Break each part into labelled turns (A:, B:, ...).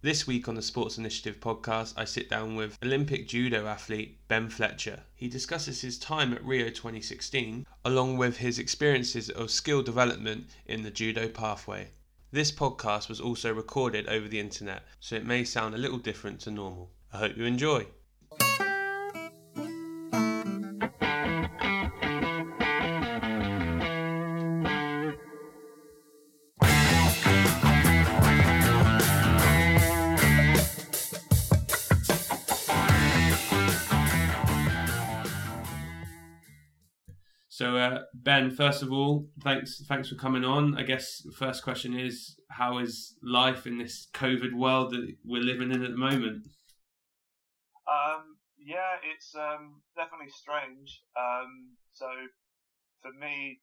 A: This week on the Sports Initiative podcast, I sit down with Olympic judo athlete Ben Fletcher. He discusses his time at Rio 2016, along with his experiences of skill development in the judo pathway. This podcast was also recorded over the internet, so it may sound a little different to normal. I hope you enjoy. First of all, thanks thanks for coming on. I guess the first question is, how is life in this COVID world that we're living in at the moment?
B: Um, yeah, it's um, definitely strange. Um, so, for me,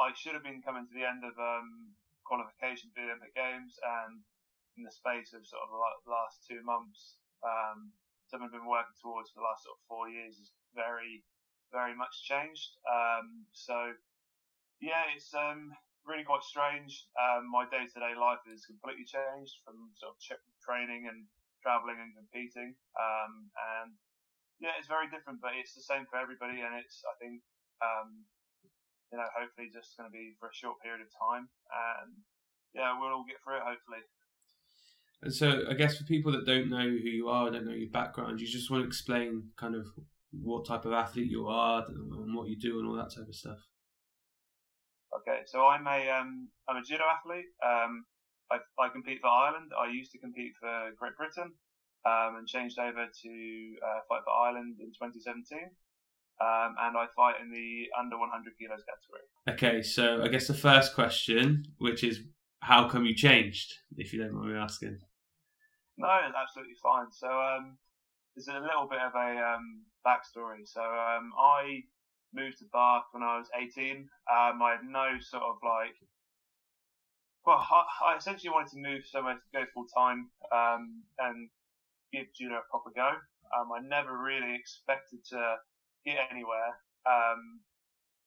B: I should have been coming to the end of um, qualification for the Olympic Games, and in the space of sort of the last two months, um, something I've been working towards for the last sort of four years is very very much changed. Um, so yeah, it's um, really quite strange. Um, my day to day life is completely changed from sort of training and traveling and competing. Um, and yeah, it's very different, but it's the same for everybody. And it's, I think, um, you know, hopefully just going to be for a short period of time. And yeah, we'll all get through it, hopefully.
A: And so, I guess for people that don't know who you are, don't know your background, you just want to explain kind of what type of athlete you are and what you do and all that type of stuff.
B: Okay, so I'm a um, I'm a judo athlete. Um, I, I compete for Ireland. I used to compete for Great Britain, um, and changed over to uh, fight for Ireland in 2017. Um, and I fight in the under 100 kilos category.
A: Okay, so I guess the first question, which is, how come you changed? If you don't mind me asking.
B: No, it's absolutely fine. So um, there's a little bit of a um, backstory. So um, I moved to Bath when I was 18. Um, I had no sort of like, well, I, I, essentially wanted to move somewhere to go full time um, and give judo a proper go. Um, I never really expected to get anywhere, um,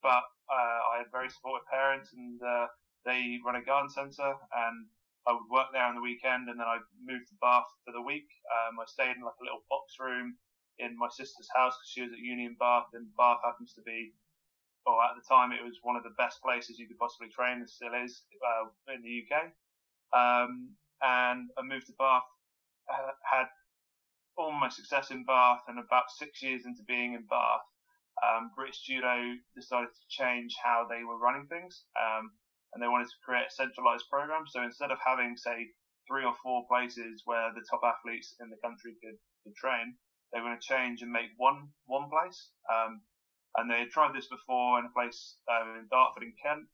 B: but uh, I had very supportive parents, and uh, they run a garden centre, and I would work there on the weekend, and then I moved to Bath for the week. Um, I stayed in like a little box room in my sister's house because she was at uni in Bath, and Bath happens to be, well, at the time it was one of the best places you could possibly train, and still is uh, in the UK. Um, and I moved to Bath, uh, had all my success in Bath, and about six years into being in Bath, um, British Judo decided to change how they were running things. Um, and they wanted to create a centralized program. So instead of having, say, three or four places where the top athletes in the country could, could train, they were going to change and make one one place. Um, and they had tried this before in a place uh, in Dartford in Kent,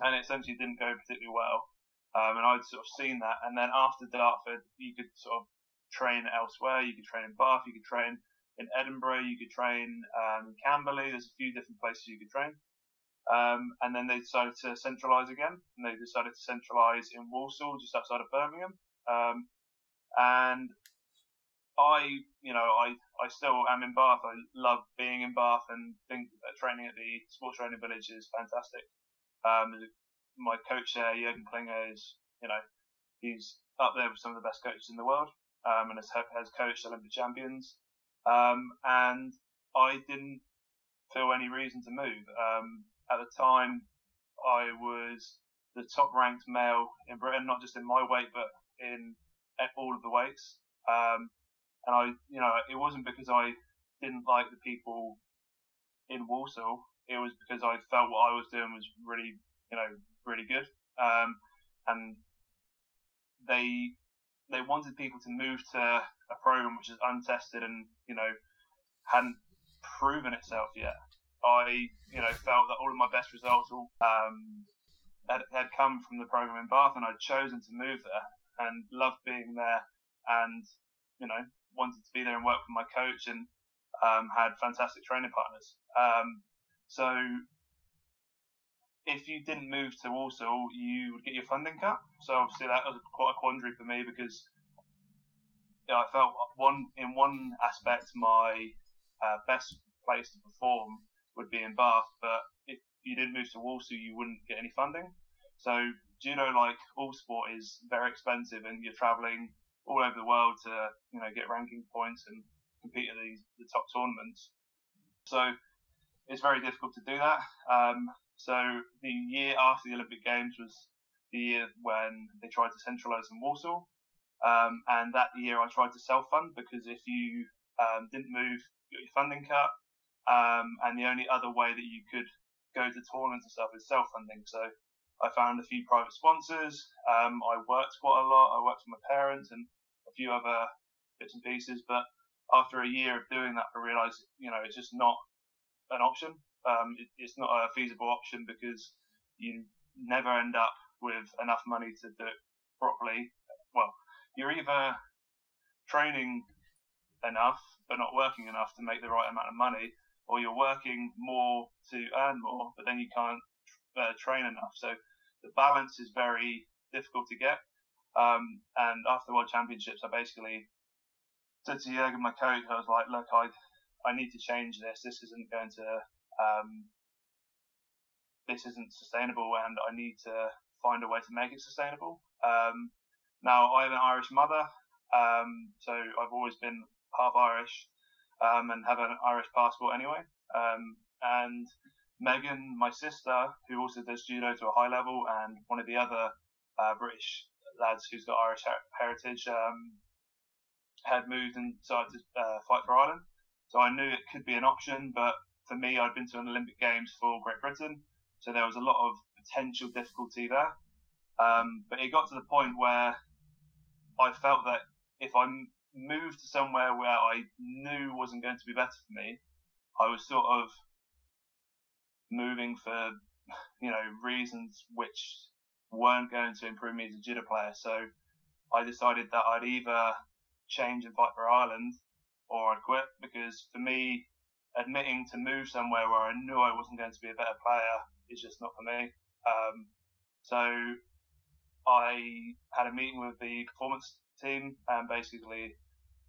B: and it essentially didn't go particularly well. Um, and I'd sort of seen that. And then after Dartford, you could sort of train elsewhere. You could train in Bath. You could train in Edinburgh. You could train um, in Camberley. There's a few different places you could train. Um, and then they decided to centralise again, and they decided to centralise in Walsall, just outside of Birmingham. Um, and I, you know, I, I still am in Bath. I love being in Bath and think training at the Sports Training Village is fantastic. Um, my coach there, Jurgen Klinger, is, you know, he's up there with some of the best coaches in the world, um, and has, has coached Olympic champions. Um, and I didn't feel any reason to move. Um, at the time, I was the top ranked male in Britain, not just in my weight, but in all of the weights. Um, and I, you know, it wasn't because I didn't like the people in Walsall. It was because I felt what I was doing was really, you know, really good. Um, and they they wanted people to move to a program which is untested and you know hadn't proven itself yet. I, you know, felt that all of my best results um, had, had come from the program in Bath, and I'd chosen to move there and loved being there, and you know, wanted to be there and work with my coach, and um, had fantastic training partners. Um, so if you didn't move to Walsall, you would get your funding cut. So obviously that was quite a quandary for me because you know, I felt one in one aspect my uh, best place to perform would be in Bath, but if you didn't move to Walsall, you wouldn't get any funding. So do you know like all sport, is very expensive, and you're traveling all over the world to you know get ranking points and compete at these the top tournaments. So it's very difficult to do that. Um, so the year after the Olympic Games was the year when they tried to centralise in Walsall, um, and that year I tried to self-fund because if you um, didn't move, you got your funding cut, um, and the only other way that you could go to tournaments and stuff is self-funding. So I found a few private sponsors. Um, I worked quite a lot. I worked for my parents and a few other bits and pieces. But after a year of doing that, I realised, you know, it's just not an option. Um, it, it's not a feasible option because you never end up with enough money to do it properly. Well, you're either training enough but not working enough to make the right amount of money, or you're working more to earn more, but then you can't uh, train enough. So the balance is very difficult to get. Um, and after the World Championships, I basically said to Jürgen, my coach, I was like, look, I, I need to change this. This isn't going to, um, this isn't sustainable and I need to find a way to make it sustainable. Um, now I have an Irish mother, um, so I've always been half Irish, um, and have an Irish passport anyway. Um, and Megan, my sister, who also does judo to a high level, and one of the other uh, British lads who's got Irish her- heritage, um, had moved and decided to uh, fight for Ireland. So I knew it could be an option, but for me, I'd been to an Olympic Games for Great Britain, so there was a lot of potential difficulty there. Um, but it got to the point where I felt that if I moved to somewhere where I knew wasn't going to be better for me, I was sort of moving for, you know, reasons which weren't going to improve me as a judo player. So I decided that I'd either change and fight for Ireland or I'd quit because for me, admitting to move somewhere where I knew I wasn't going to be a better player is just not for me. Um, so I had a meeting with the performance team and basically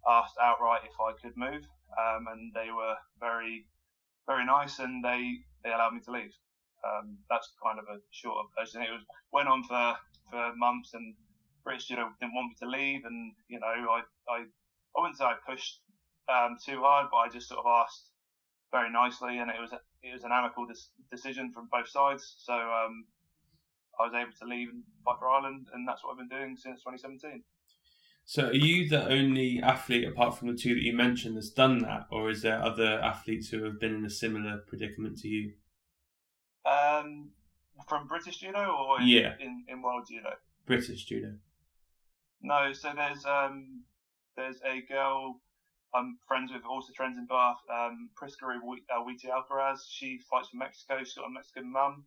B: asked outright if I could move, um, and they were very, very nice, and they they allowed me to leave. Um, that's kind of a short version. It was went on for for months, and British Judo didn't want me to leave, and you know I I I wouldn't say I pushed um, too hard, but I just sort of asked very nicely, and it was it was an amicable dis- decision from both sides. So um, I was able to leave and fight for Ireland, and that's what I've been doing since 2017.
A: So, are you the only athlete, apart from the two that you mentioned, that's done that, or is there other athletes who have been in a similar predicament to you?
B: Um, from British judo or in,
A: Yeah.
B: in, in world judo?
A: British judo.
B: No, so there's um there's a girl I'm friends with, also trains in Bath, um, Prisca Awiti Alcaraz. She fights for Mexico. She's got a Mexican mum,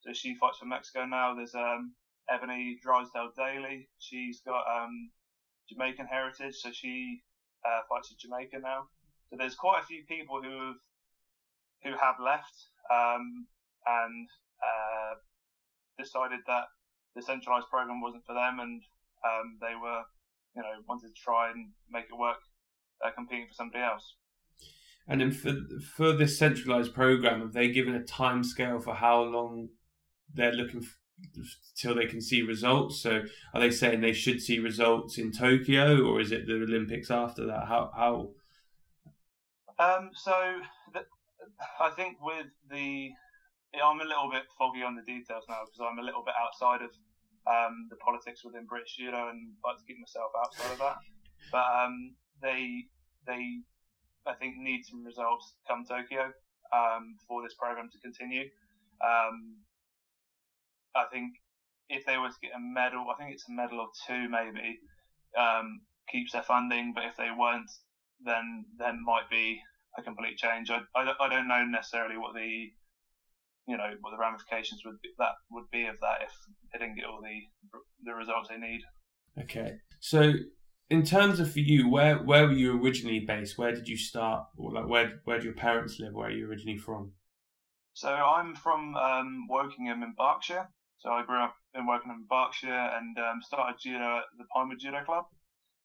B: so she fights for Mexico now. There's um Ebony Drysdale Daley. She's got um Jamaican heritage, so she uh, fights for Jamaica now. So there's quite a few people who have who have left um, and uh, decided that the centralized program wasn't for them, and um, they were, you know, wanted to try and make it work, uh, competing for somebody else.
A: And then for for this centralized program, have they given a time scale for how long they're looking till they can see results? So are they saying they should see results in Tokyo, or is it the Olympics after that? How how?
B: Um, so th- I think with the, I'm a little bit foggy on the details now because I'm a little bit outside of um, the politics within British judo and like to keep myself outside of that. But um, they they I think need some results come Tokyo um, for this program to continue. Um, I think if they were to get a medal, I think it's a medal or two maybe, um, keeps their funding. But if they weren't, then then might be a complete change. I, I, I don't know necessarily what the you know what the ramifications would be, that would be of that if they didn't get all the the results they need.
A: Okay, so in terms of for you, where where were you originally based? Where did you start? Or like where where do your parents live? Where are you originally from?
B: So I'm from um, Wokingham in Berkshire. So I grew up in Wokingham in Berkshire and um, started judo at the Pinewood Judo Club,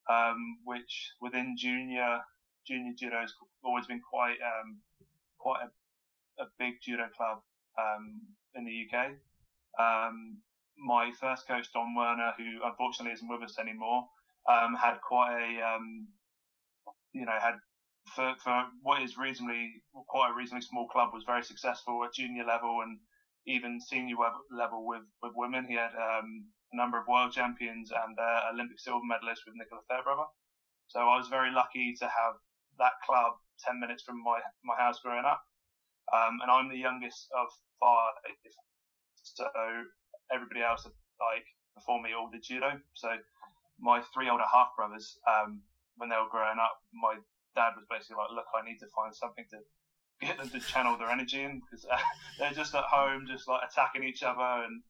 B: um, which within junior junior judo has always been quite um, quite a, a big judo club um, in the UK. Um, my first coach Don Werner, who unfortunately isn't with us anymore, um, had quite a you know had for, for what is reasonably quite a reasonably small club was very successful at junior level and even senior level with with women. He had um, a number of world champions and uh, Olympic silver medalists with Nicola Fairbrother. So I was very lucky to have that club 10 minutes from my, my house growing up. Um, and I'm the youngest of five. So everybody else, like before me, all did judo. So my three older half brothers, um, when they were growing up, my dad was basically like, look, I need to find something to get them to channel their energy in because uh, they're just at home, just like attacking each other. And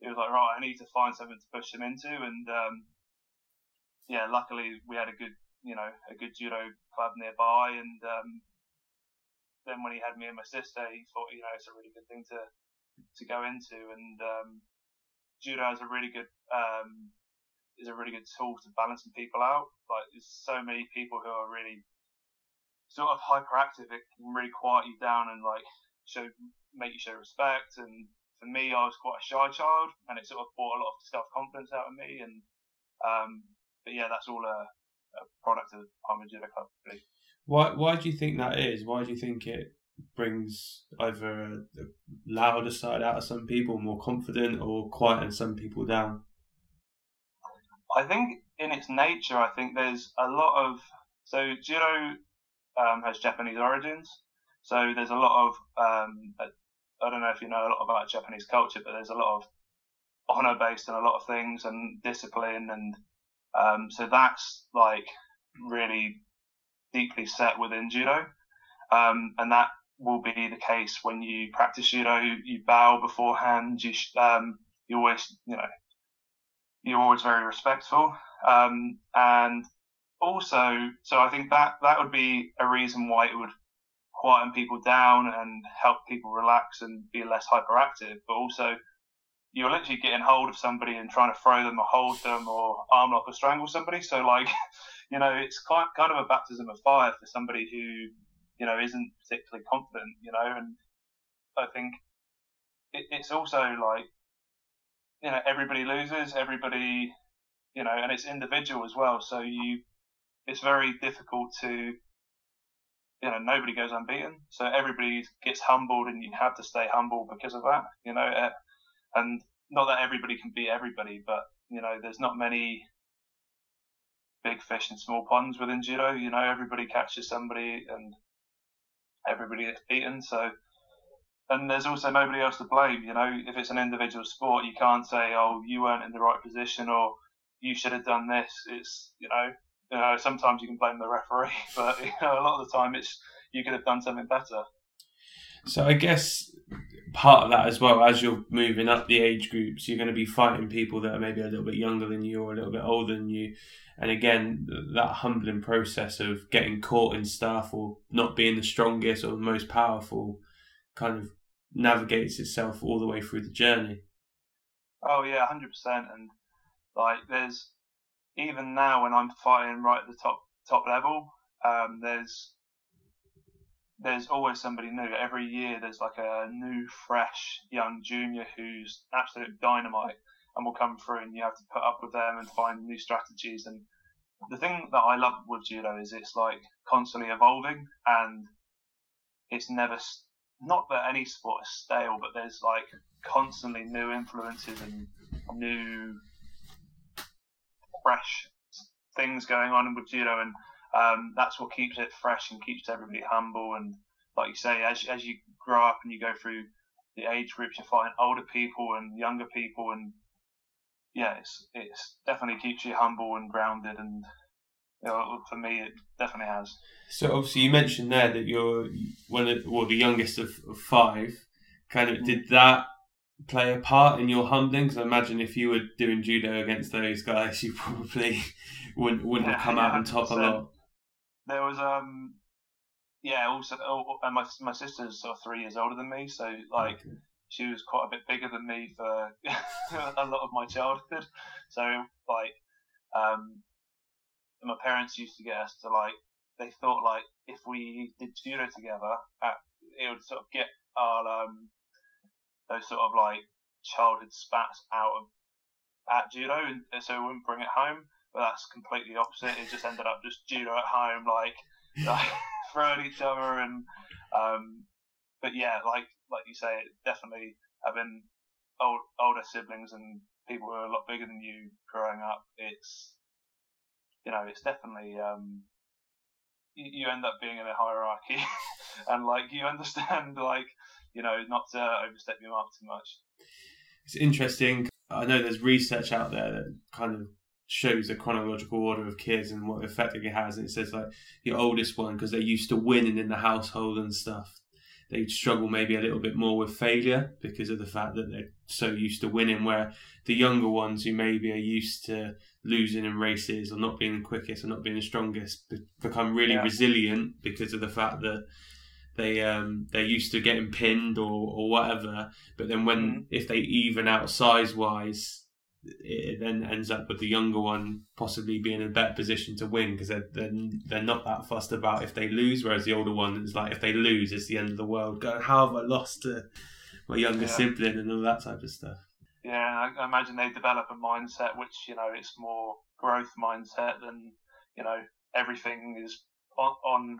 B: he was like, right, I need to find something to push them into. And um, yeah, luckily we had a good, you know, a good judo club nearby. And um, then when he had me and my sister, he thought, you know, it's a really good thing to to go into. And um, judo is a really good um, is a really good tool to balancing people out. Like there's so many people who are really sort of hyperactive. It can really quiet you down and like show make you show respect. And for me, I was quite a shy child, and it sort of brought a lot of self confidence out of me. And um, but yeah, that's all a, a product of Judo Club. Really.
A: Why why do you think that is? Why do you think it brings either a louder side out of some people, more confident, or quieten some people down?
B: I think in its nature, I think there's a lot of so judo um, has Japanese origins, so there's a lot of um, I don't know if you know a lot about Japanese culture, but there's a lot of honor based in a lot of things and discipline, and um, so that's like really deeply set within judo, um, and that will be the case when you practice judo. You bow beforehand. You um, you always you know you're always very respectful, um, and also so I think that that would be a reason why it would quieten people down and help people relax and be less hyperactive. But also you're literally getting hold of somebody and trying to throw them or hold them or arm lock or strangle somebody. So like, you know, it's kind kind of a baptism of fire for somebody who you know, isn't particularly confident, you know, and I think it, it's also like, you know, everybody loses, everybody, you know, and it's individual as well. So you, it's very difficult to, you know, nobody goes unbeaten. So everybody gets humbled and you have to stay humble because of that, you know, uh, and not that everybody can beat everybody, but, you know, there's not many big fish in small ponds within judo. You know, everybody catches somebody and everybody gets beaten. So, and there's also nobody else to blame. You know, if it's an individual sport, you can't say, "Oh, you weren't in the right position," or "You should have done this." It's you know, you know, sometimes you can blame the referee, but you know, a lot of the time it's you could have done something better.
A: So I guess part of that as well, as you're moving up the age groups, you're going to be fighting people that are maybe a little bit younger than you or a little bit older than you. And again, that humbling process of getting caught in stuff or not being the strongest or the most powerful kind of navigates itself all the way through the journey.
B: Oh yeah, hundred percent. And like, there's even now when I'm fighting right at the top top level, um, there's there's always somebody new. Every year there's like a new, fresh, young junior who's absolute dynamite and will come through and you have to put up with them and find new strategies. And the thing that I love with judo is it's like constantly evolving and it's never, not that any sport is stale, but there's like constantly new influences and new, fresh things going on with judo. And um, that's what keeps it fresh and keeps everybody humble. And like you say, as as you grow up and you go through the age groups, you find older people and younger people, and yeah, it's it's definitely keeps you humble and grounded. And you know, for me, it definitely has.
A: So obviously, you mentioned there that you're one of well, the youngest of, of five. Kind of, mm. did that play a part in your humbling? Because I imagine if you were doing judo against those guys, you probably wouldn't wouldn't yeah, have come yeah, out on top a lot
B: there was um yeah also oh, and my my sister's sort of three years older than me, so like okay. she was quite a bit bigger than me for a lot of my childhood. So like um my parents used to get us to like they thought like if we did judo together, at, it would sort of get our um those sort of like childhood spats out of at judo, and so we wouldn't bring it home. But that's completely opposite. It just ended up just judo at home, like, like throwing each other, and um, but yeah, like like you say, definitely having old, older siblings and people who are a lot bigger than you growing up. It's you know, it's definitely um, you, you end up being in a hierarchy, and like you understand, like you know, not to overstep your mark too much.
A: It's interesting. I know there's research out there that kind of shows the chronological order of kids and what effect it has. And it says like the oldest one because they're used to winning in the household and stuff. They struggle maybe a little bit more with failure because of the fact that they're so used to winning. Where the younger ones who maybe are used to losing in races or not being the quickest or not being the strongest become really yeah. resilient because of the fact that they um they're used to getting pinned or or whatever but then when mm-hmm. if they even out size wise it then ends up with the younger one possibly being in a better position to win because they're, they're, they're not that fussed about if they lose whereas the older one is like if they lose it's the end of the world going how have i lost to my younger yeah. sibling and all that type of stuff
B: yeah i imagine they develop a mindset which you know it's more growth mindset than you know everything is on, on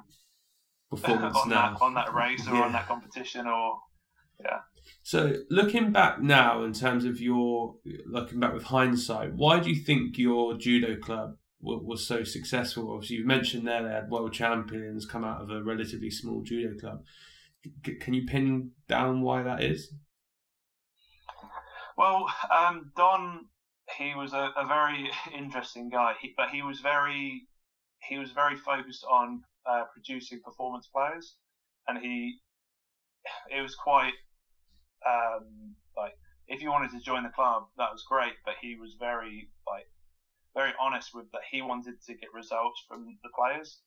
A: performance on now
B: that, on that race or yeah. on that competition or yeah.
A: So looking back now, in terms of your looking back with hindsight, why do you think your judo club was so successful? Obviously, you mentioned there they had world champions come out of a relatively small judo club. can you pin down why that is?
B: Well, um, Don, he was a, a very interesting guy, he, but he was very he was very focused on uh, producing performance players, and he it was quite um, like if you wanted to join the club, that was great, but he was very like very honest with that he wanted to get results from the players.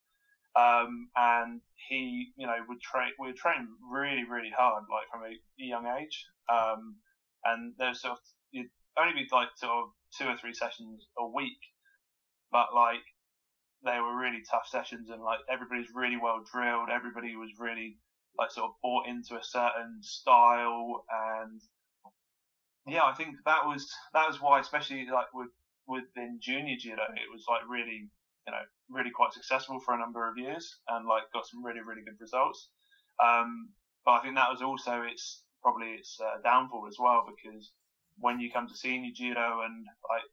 B: Um, and he, you know, would train, would train really, really hard, like from a young age. Um, and there's sort of, you'd only be like sort of two or three sessions a week, but like they were really tough sessions and like everybody's really well drilled. Everybody was really like sort of bought into a certain style and yeah, I think that was that was why, especially like with within junior judo, it was like really you know really quite successful for a number of years and like got some really really good results. Um, but I think that was also its probably its uh, downfall as well because when you come to senior judo and like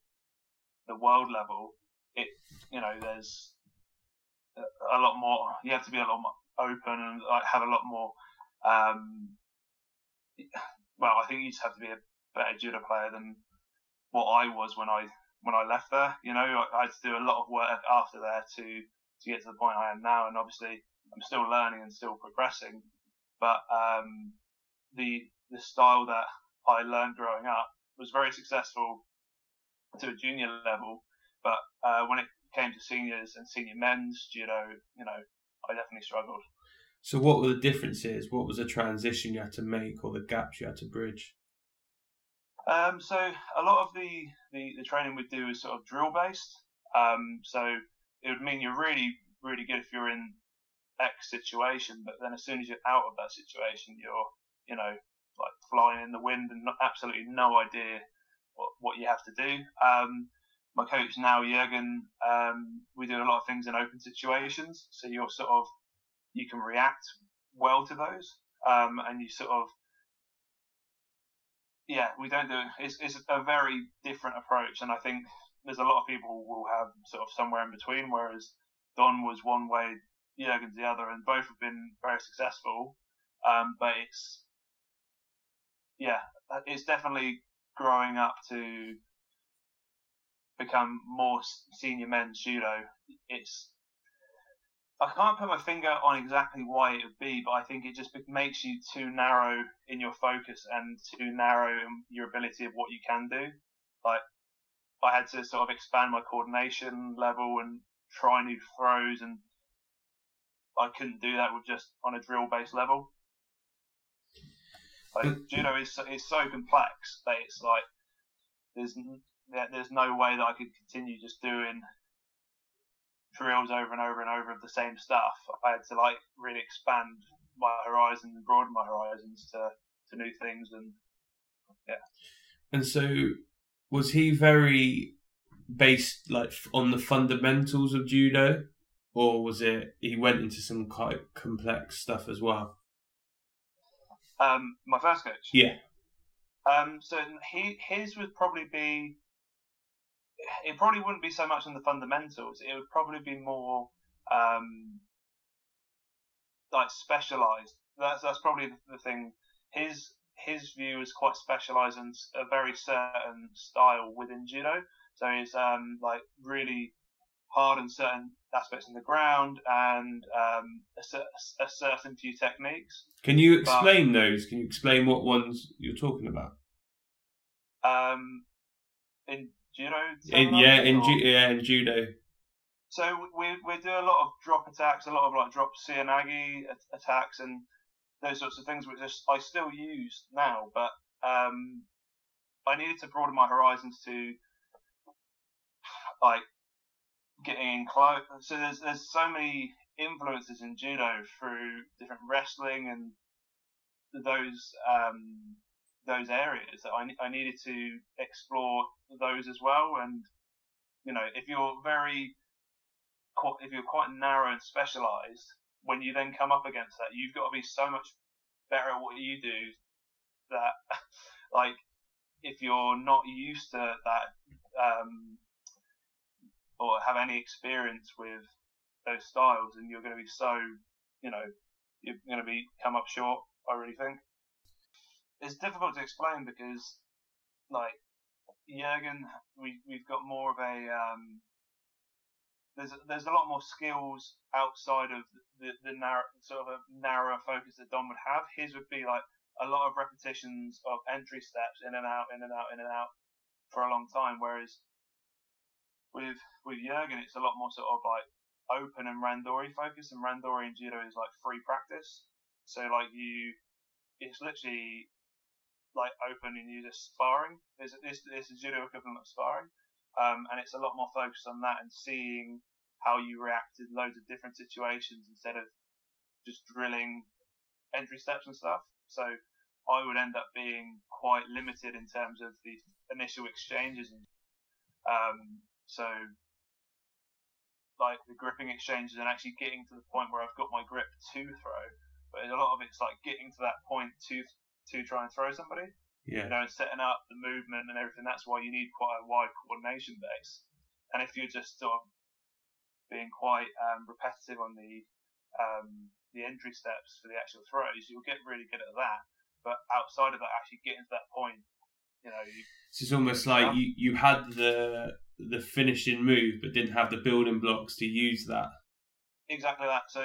B: the world level, it you know there's a lot more. You have to be a lot more open and like have a lot more. Um, well, I think you just have to be a better judo player than what I was when I when I left there. You know, I, I had to do a lot of work after there to to get to the point I am now, and obviously I'm still learning and still progressing. But um, the the style that I learned growing up was very successful to a junior level, but uh, when it came to seniors and senior men's judo, you know, I definitely struggled.
A: So, what were the differences? What was the transition you had to make, or the gaps you had to bridge?
B: Um, so, a lot of the, the, the training we do is sort of drill based. Um, so, it would mean you're really, really good if you're in X situation, but then as soon as you're out of that situation, you're, you know, like flying in the wind and not, absolutely no idea what, what you have to do. Um, my coach now, Jurgen, um, we do a lot of things in open situations. So you're sort of, you can react well to those. Um, and you sort of, yeah, we don't do, it's, it's a very different approach. And I think there's a lot of people will have sort of somewhere in between, whereas Don was one way, Jurgen's the other, and both have been very successful. Um, but it's, yeah, it's definitely growing up to become more senior men's judo, it's I can't put my finger on exactly why it would be, but I think it just makes you too narrow in your focus and too narrow in your ability of what you can do. Like I had to sort of expand my coordination level and try new throws, and I couldn't do that with just on a drill based level. Like judo is is so complex that it's like there's there's no way that I could continue just doing drills over and over and over of the same stuff. I had to like really expand my horizons and broaden my horizons to, to new things and Yeah.
A: And so, was he very based like on the fundamentals of judo, or was it he went into some quite complex stuff as well?
B: Um, my first coach.
A: Yeah.
B: Um, so he his would probably be. It probably wouldn't be so much on the fundamentals. It would probably be more um, like specialized. That's that's probably the thing. His his view is quite specialized in a very certain style within judo. So he's um, like really hard in certain aspects in the ground and um, a, a, certain few techniques.
A: Can you explain but, those? Can you explain what ones you're talking about?
B: Um, in judo.
A: In, yeah, in ju- yeah, in judo.
B: So we we do a lot of drop attacks, a lot of like drop seoi nage attacks, and those sorts of things, which I still use now. But um, I needed to broaden my horizons to like getting in close. So there's there's so many influences in judo through different wrestling and those um, those areas that I, I needed to explore those as well. And you know, if you're very if you're quite narrow and specialized, when you then come up against that, you've got to be so much better at what you do that, like, if you're not used to that um, or have any experience with those styles, and you're going to be so, you know, you're going to be come up short. I really think it's difficult to explain because, like, Jurgen, we we've got more of a um, there's there's a lot more skills outside of the the narrow sort of a narrower focus that Don would have. His would be like a lot of repetitions of entry steps in and out, in and out, in and out for a long time. Whereas with with Jurgen, it's a lot more sort of like open and randori focus, and randori in judo is like free practice. So like you, it's literally like open and you're just sparring. It's, it's, it's a judo equivalent of sparring. Um, and it's a lot more focused on that and seeing how you react to loads of different situations instead of just drilling entry steps and stuff. So I would end up being quite limited in terms of the initial exchanges. Um, so like the gripping exchanges and actually getting to the point where I've got my grip to throw. But a lot of it's like getting to that point to to try and throw somebody.
A: Yeah.
B: You know, setting up the movement and everything. That's why you need quite a wide coordination base. And if you're just sort of being quite um, repetitive on the um, the entry steps for the actual throws, you'll get really good at that. But outside of that, actually getting to that point, you know, you,
A: it's almost like you, you had the the finishing move, but didn't have the building blocks to use that.
B: Exactly that. So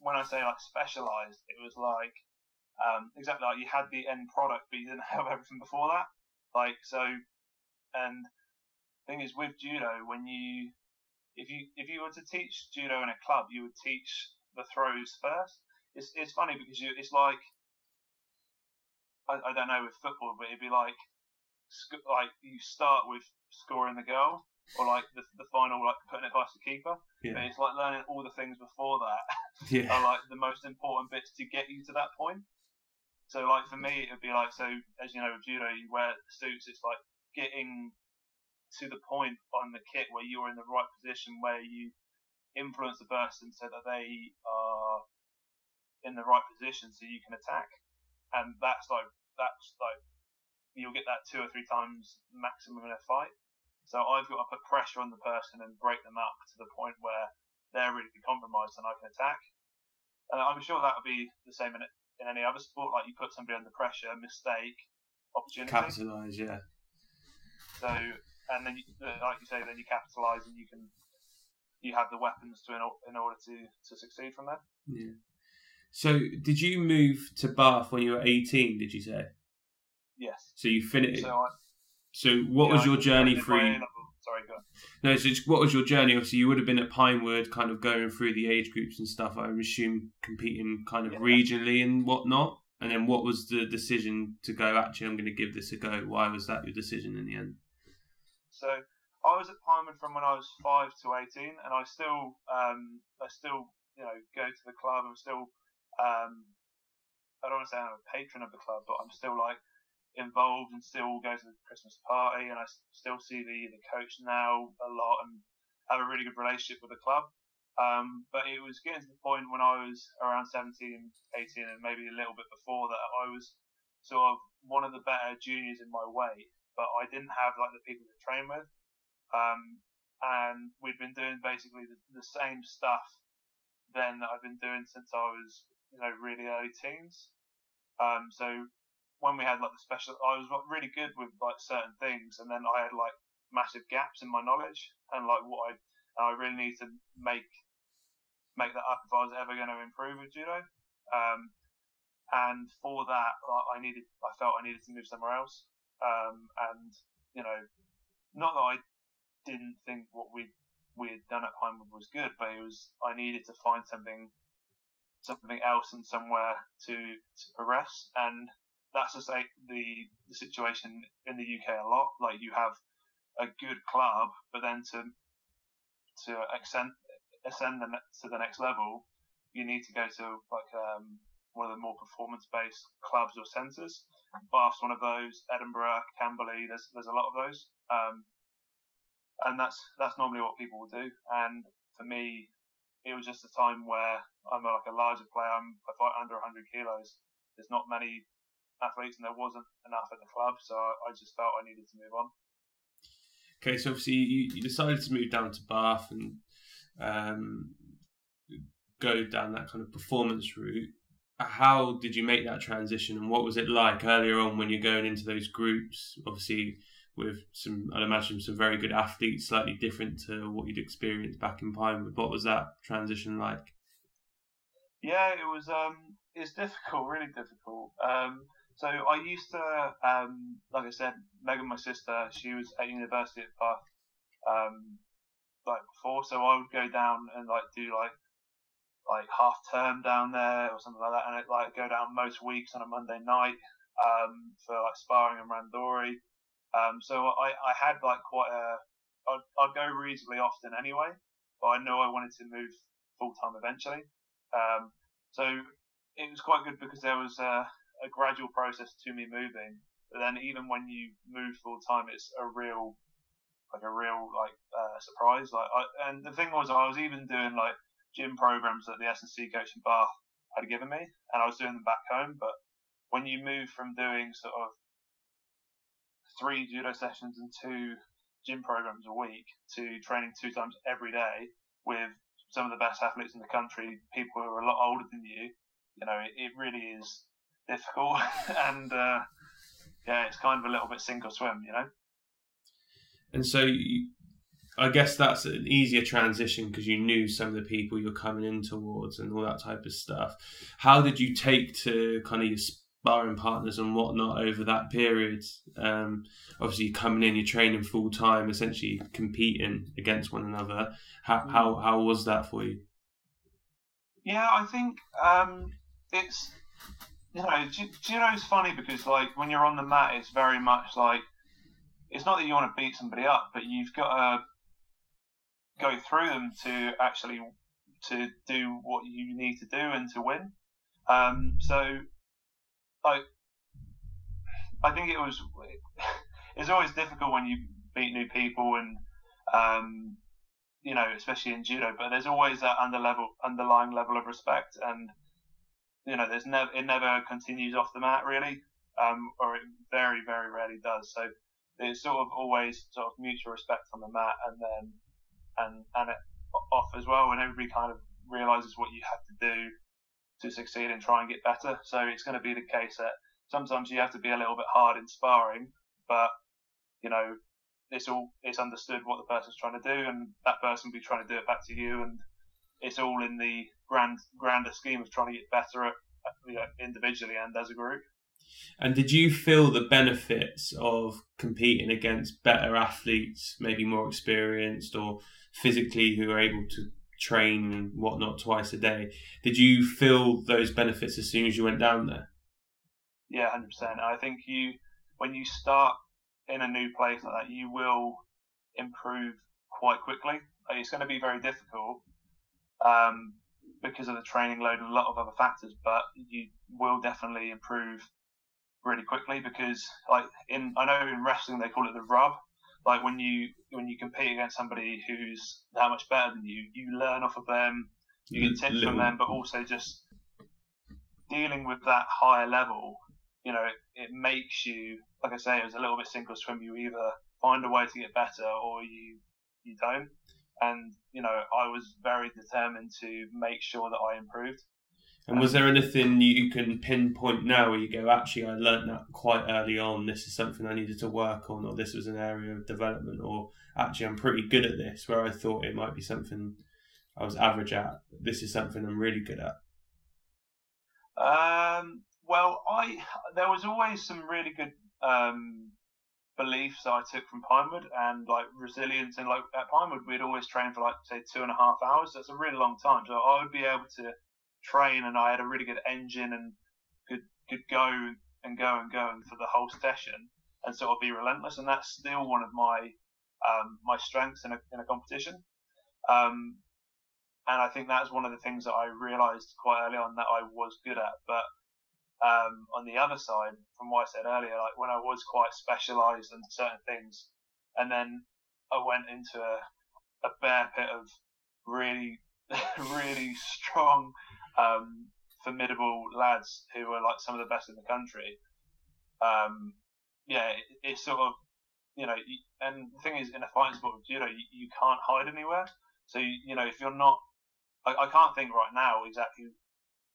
B: when I say like specialized, it was like um, exactly like you had the end product, but you didn't have everything before that. Like so, and thing is with judo, when you if you if you were to teach judo in a club, you would teach the throws first. It's it's funny because you it's like I, I don't know with football, but it'd be like like you start with scoring the goal or like the, the final like putting it past the keeper.
A: Yeah.
B: But it's like learning all the things before that
A: yeah.
B: are like the most important bits to get you to that point. So like for me, it would be like so as you know with judo, you wear suits. It's like getting to the point on the kit where you're in the right position where you influence the person so that they are in the right position so you can attack. And that's like that's like you'll get that two or three times maximum in a fight. So I've got to put pressure on the person and break them up to the point where they're really compromised and I can attack. And I'm sure that would be the same in in any other sport, like you put somebody under pressure, mistake, opportunity.
A: Capitalise, yeah.
B: So, and then, you, like you say, then you capitalise and you can, you have the weapons to in, order to to succeed from there.
A: Yeah. So, did you move to Bath when you were eighteen? Did you say?
B: Yes.
A: So you finished.
B: So, I,
A: so what yeah, was your journey through?
B: Sorry, go.
A: No, so what was your journey? Obviously, you would have been at Pinewood, kind of going through the age groups and stuff. I assume competing kind of yeah. regionally and whatnot. And then, what was the decision to go? Actually, I'm going to give this a go. Why was that your decision in the end?
B: So I was at Pinewood from when I was five to eighteen, and I still, um, I still, you know, go to the club. I'm still, um, I don't want to say I'm a patron of the club, but I'm still like involved and still go to the Christmas party, and I still see the the coach now a lot and have a really good relationship with the club. Um, but it was getting to the point when I was around 17, 18, and maybe a little bit before that, I was sort of one of the better juniors in my weight, but I didn't have like the people to train with. Um, and we'd been doing basically the, the same stuff then that I've been doing since I was, you know, really early teens. Um, so when we had like the special, I was like, really good with like certain things, and then I had like massive gaps in my knowledge and like what I, I really need to make make that up if I was ever going to improve with judo. Um, and for that, I needed, I felt I needed to move somewhere else. Um, and you know, not that I didn't think what we we had done at Pinewood was good, but it was I needed to find something something else and somewhere to to progress. And that's just like the the situation in the UK a lot. Like you have a good club, but then to to ascend ascend the, to the next level, you need to go to like um, one of the more performance-based clubs or centres. Bath's one of those. Edinburgh, Camberley. There's there's a lot of those. Um, and that's that's normally what people will do. And for me, it was just a time where I'm like a larger player. I'm I fight under 100 kilos. There's not many athletes, and there wasn't enough at the club, so I, just felt I needed to move on.
A: Okay, so obviously you, you decided to move down to Bath and um, go down that kind of performance route. How did you make that transition, and what was it like earlier on when you're going into those groups? Obviously, with some, I'd imagine some very good athletes, slightly different to what you'd experienced back in Pinewood. What was that transition like?
B: Yeah, it was. Um, it's difficult, really difficult. Um, so I used to, um, like I said, Megan, my sister, she was at university at Bath, um, like before, so I would go down and like do like like half term down there or something like that, and it like go down most weeks on a Monday night um, for like sparring and randori. Um, so I, I had like quite a I'd, I'd go reasonably often anyway, but I know I wanted to move full time eventually. Um, so it was quite good because there was a, a gradual process to me moving. But then even when you move full time, it's a real like a real like uh, surprise. Like, I, and the thing was, I was even doing like gym programs that the S and C coach in Bath had given me, and I was doing them back home. But when you move from doing sort of three judo sessions and two gym programs a week to training two times every day with some of the best athletes in the country, people who are a lot older than you, you know, it, it really is difficult, and uh, yeah, it's kind of a little bit sink or swim, you know.
A: And so you, I guess that's an easier transition because you knew some of the people you're coming in towards and all that type of stuff. How did you take to kind of your sparring partners and whatnot over that period? Um, obviously, coming in, you're training full time, essentially competing against one another. How, mm. how, how was that for you?
B: Yeah, I think um, it's you know, judo is funny because like when you're on the mat, it's very much like it's not that you want to beat somebody up, but you've got to go through them to actually to do what you need to do and to win. Um, so, like, I think it was it's always difficult when you meet new people and um, you know, especially in judo. But there's always that under level, underlying level of respect, and you know, there's never it never continues off the mat really, um, or it very very rarely does. So it's sort of always sort of mutual respect on the mat and then and and it off as well and everybody kind of realizes what you have to do to succeed and try and get better so it's going to be the case that sometimes you have to be a little bit hard in sparring but you know it's all it's understood what the person's trying to do and that person will be trying to do it back to you and it's all in the grand grander scheme of trying to get better at, you know, individually and as a group
A: and did you feel the benefits of competing against better athletes, maybe more experienced or physically who are able to train and whatnot twice a day? Did you feel those benefits as soon as you went down there?
B: Yeah, hundred percent. I think you when you start in a new place like that, you will improve quite quickly. It's going to be very difficult um, because of the training load and a lot of other factors, but you will definitely improve really quickly because like in I know in wrestling they call it the rub. Like when you when you compete against somebody who's that much better than you, you learn off of them, you get tips from them, but also just dealing with that higher level. You know, it, it makes you like I say, it was a little bit sink or swim. You either find a way to get better or you you don't. And you know, I was very determined to make sure that I improved.
A: And was there anything you can pinpoint now where you go, actually, I learned that quite early on. This is something I needed to work on, or this was an area of development, or actually, I'm pretty good at this, where I thought it might be something I was average at. This is something I'm really good at.
B: Um, well, I there was always some really good um, beliefs I took from Pinewood and like resilience. And like at Pinewood, we'd always train for like say two and a half hours. That's a really long time. So I would be able to train, and I had a really good engine and could could go and go and go for the whole session and sort of be relentless. And that's still one of my um, my strengths in a in a competition. Um, and I think that's one of the things that I realised quite early on that I was good at. But um, on the other side, from what I said earlier, like when I was quite specialised in certain things, and then I went into a, a bear pit of really, really strong um, formidable lads who were like some of the best in the country. Um, yeah, it, it's sort of you know, and the thing is, in a fighting sport with judo, you, you can't hide anywhere. So you, you know, if you're not, I, I can't think right now exactly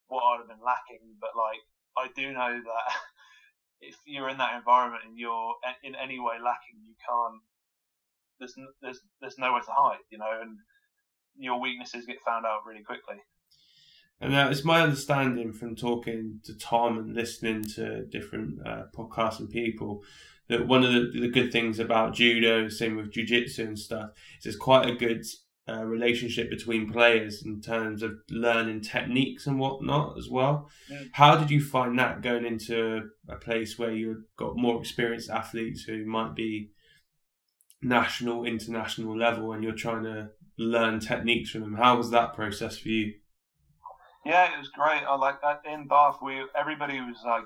B: what I'd have been lacking, but like I do know that if you're in that environment and you're in any way lacking, you can't. There's there's there's nowhere to hide, you know, and your weaknesses get found out really quickly.
A: And now it's my understanding from talking to Tom and listening to different uh, podcasts and people that one of the, the good things about judo, same with jiu-jitsu and stuff, is it's quite a good uh, relationship between players in terms of learning techniques and whatnot as well. Yeah. How did you find that going into a place where you've got more experienced athletes who might be national, international level, and you're trying to learn techniques from them? How was that process for you?
B: Yeah, it was great. I like in Bath. We everybody was like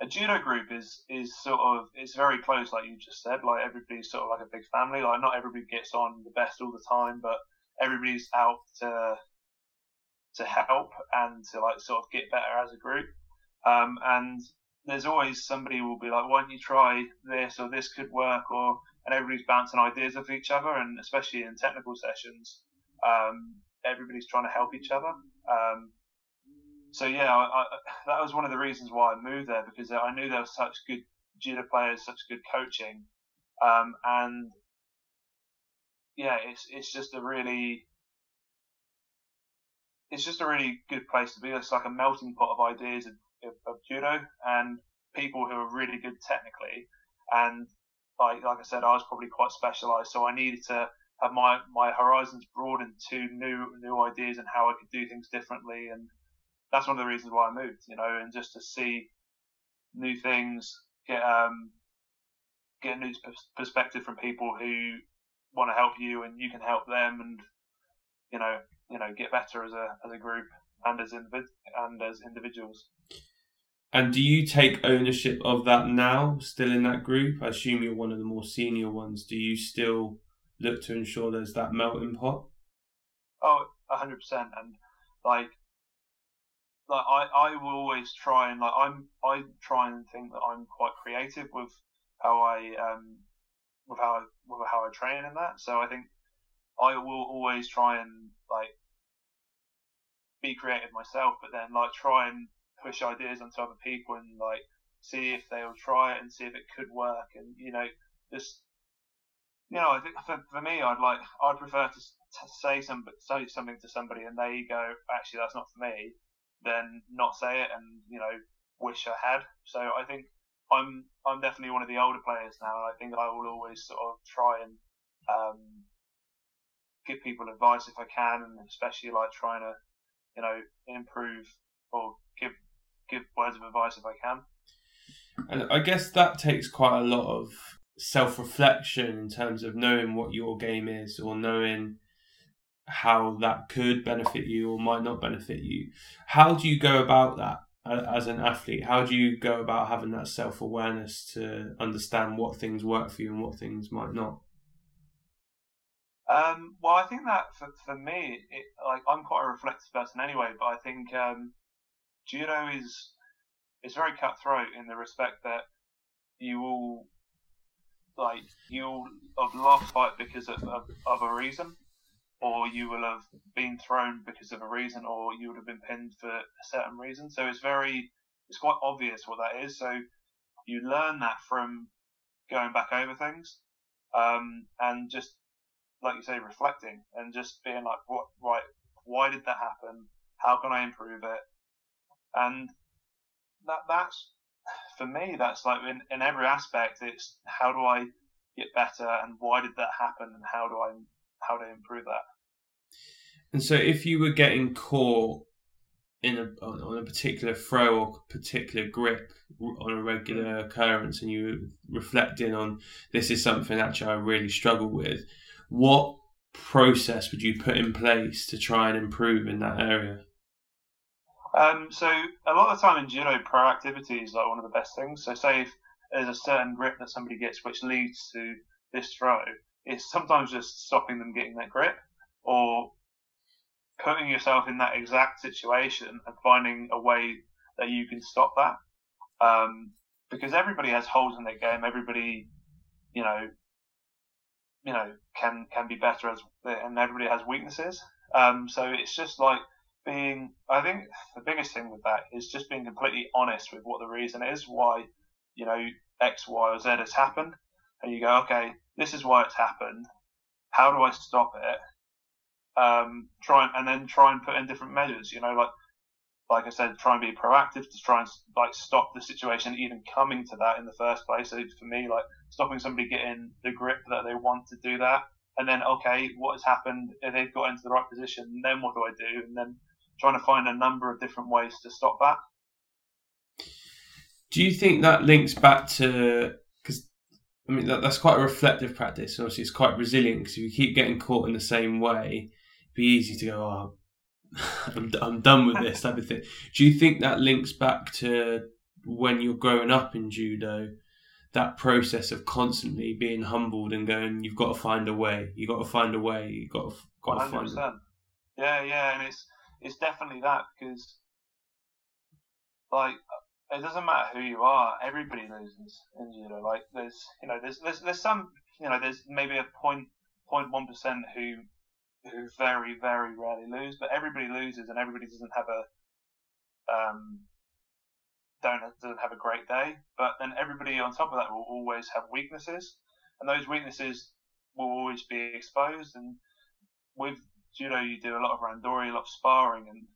B: a judo group is is sort of it's very close, like you just said. Like everybody's sort of like a big family. Like not everybody gets on the best all the time, but everybody's out to to help and to like sort of get better as a group. Um, and there's always somebody will be like, why don't you try this or this could work or and everybody's bouncing ideas off each other and especially in technical sessions, um, everybody's trying to help each other. Um, so yeah, I, I, that was one of the reasons why I moved there because I knew there was such good judo players, such good coaching, um, and yeah, it's it's just a really it's just a really good place to be. It's like a melting pot of ideas of, of, of judo and people who are really good technically. And like like I said, I was probably quite specialised, so I needed to have my my horizons broadened to new new ideas and how I could do things differently, and that's one of the reasons why I moved, you know, and just to see new things, get um, get a new perspective from people who want to help you and you can help them, and you know, you know, get better as a as a group and as individ- and as individuals.
A: And do you take ownership of that now, still in that group? I assume you're one of the more senior ones. Do you still look to ensure there's that melting pot?
B: Oh, hundred percent. And like, like I, I will always try and like I'm, I try and think that I'm quite creative with how I, um, with how with how I train and that. So I think I will always try and like be creative myself, but then like try and push ideas onto other people and like see if they'll try it and see if it could work and you know just you know, I think for, for me, I'd like, I'd prefer to, to say some, say something to somebody and they go, actually, that's not for me, than not say it and you know, wish I had. So I think I'm, I'm definitely one of the older players now, and I think I will always sort of try and um, give people advice if I can, and especially like trying to, you know, improve or give give words of advice if I can.
A: And I guess that takes quite a lot of self reflection in terms of knowing what your game is or knowing how that could benefit you or might not benefit you. How do you go about that? as an athlete? How do you go about having that self awareness to understand what things work for you and what things might not?
B: Um, well, I think that for, for me, it, like I'm quite a reflective person anyway, but I think um, judo is is very cutthroat in the respect that you will like you'll have lost fight because of, of, of a reason, or you will have been thrown because of a reason, or you would have been pinned for a certain reason. So it's very it's quite obvious what that is. So you learn that from going back over things um, and just like you say, reflecting and just being like, what, right, why did that happen? How can I improve it? And that that's for me, that's like in, in every aspect. It's how do I get better, and why did that happen, and how do I how to improve that?
A: And so, if you were getting caught in a on a particular throw or particular grip on a regular occurrence, and you were reflecting on this is something actually I really struggle with, what process would you put in place to try and improve in that area?
B: Um, so a lot of the time in judo, proactivity is like one of the best things. So say if there's a certain grip that somebody gets which leads to this throw, it's sometimes just stopping them getting that grip or putting yourself in that exact situation and finding a way that you can stop that. Um, because everybody has holes in their game. Everybody, you know, you know can can be better as and everybody has weaknesses. Um, so it's just like being. I think the biggest thing with that is just being completely honest with what the reason is why you know X, Y, or Z has happened, and you go, okay, this is why it's happened. How do I stop it? Um, try and, then try and put in different measures. You know, like like I said, try and be proactive to try and like stop the situation even coming to that in the first place. So for me, like stopping somebody getting the grip that they want to do that, and then okay, what has happened? If they've got into the right position, then what do I do? And then trying to find a number of different ways to stop that.
A: Do you think that links back to I mean that, that's quite a reflective practice, obviously it's quite resilient because if you keep getting caught in the same way, it'd be easy to go, oh, I'm, I'm done with this type of thing. Do you think that links back to when you're growing up in judo? That process of constantly being humbled and going, you've got to find a way. You've got to find a way. You've got to, got to find.
B: A... Yeah, yeah, and it's it's definitely that because, like, it doesn't matter who you are. Everybody loses in judo. Like, there's you know, there's there's there's some you know, there's maybe a point point one percent who who very, very rarely lose, but everybody loses and everybody doesn't have a um, don't doesn't have a great day. But then everybody on top of that will always have weaknesses, and those weaknesses will always be exposed. And with judo, you do a lot of randori, a lot of sparring, and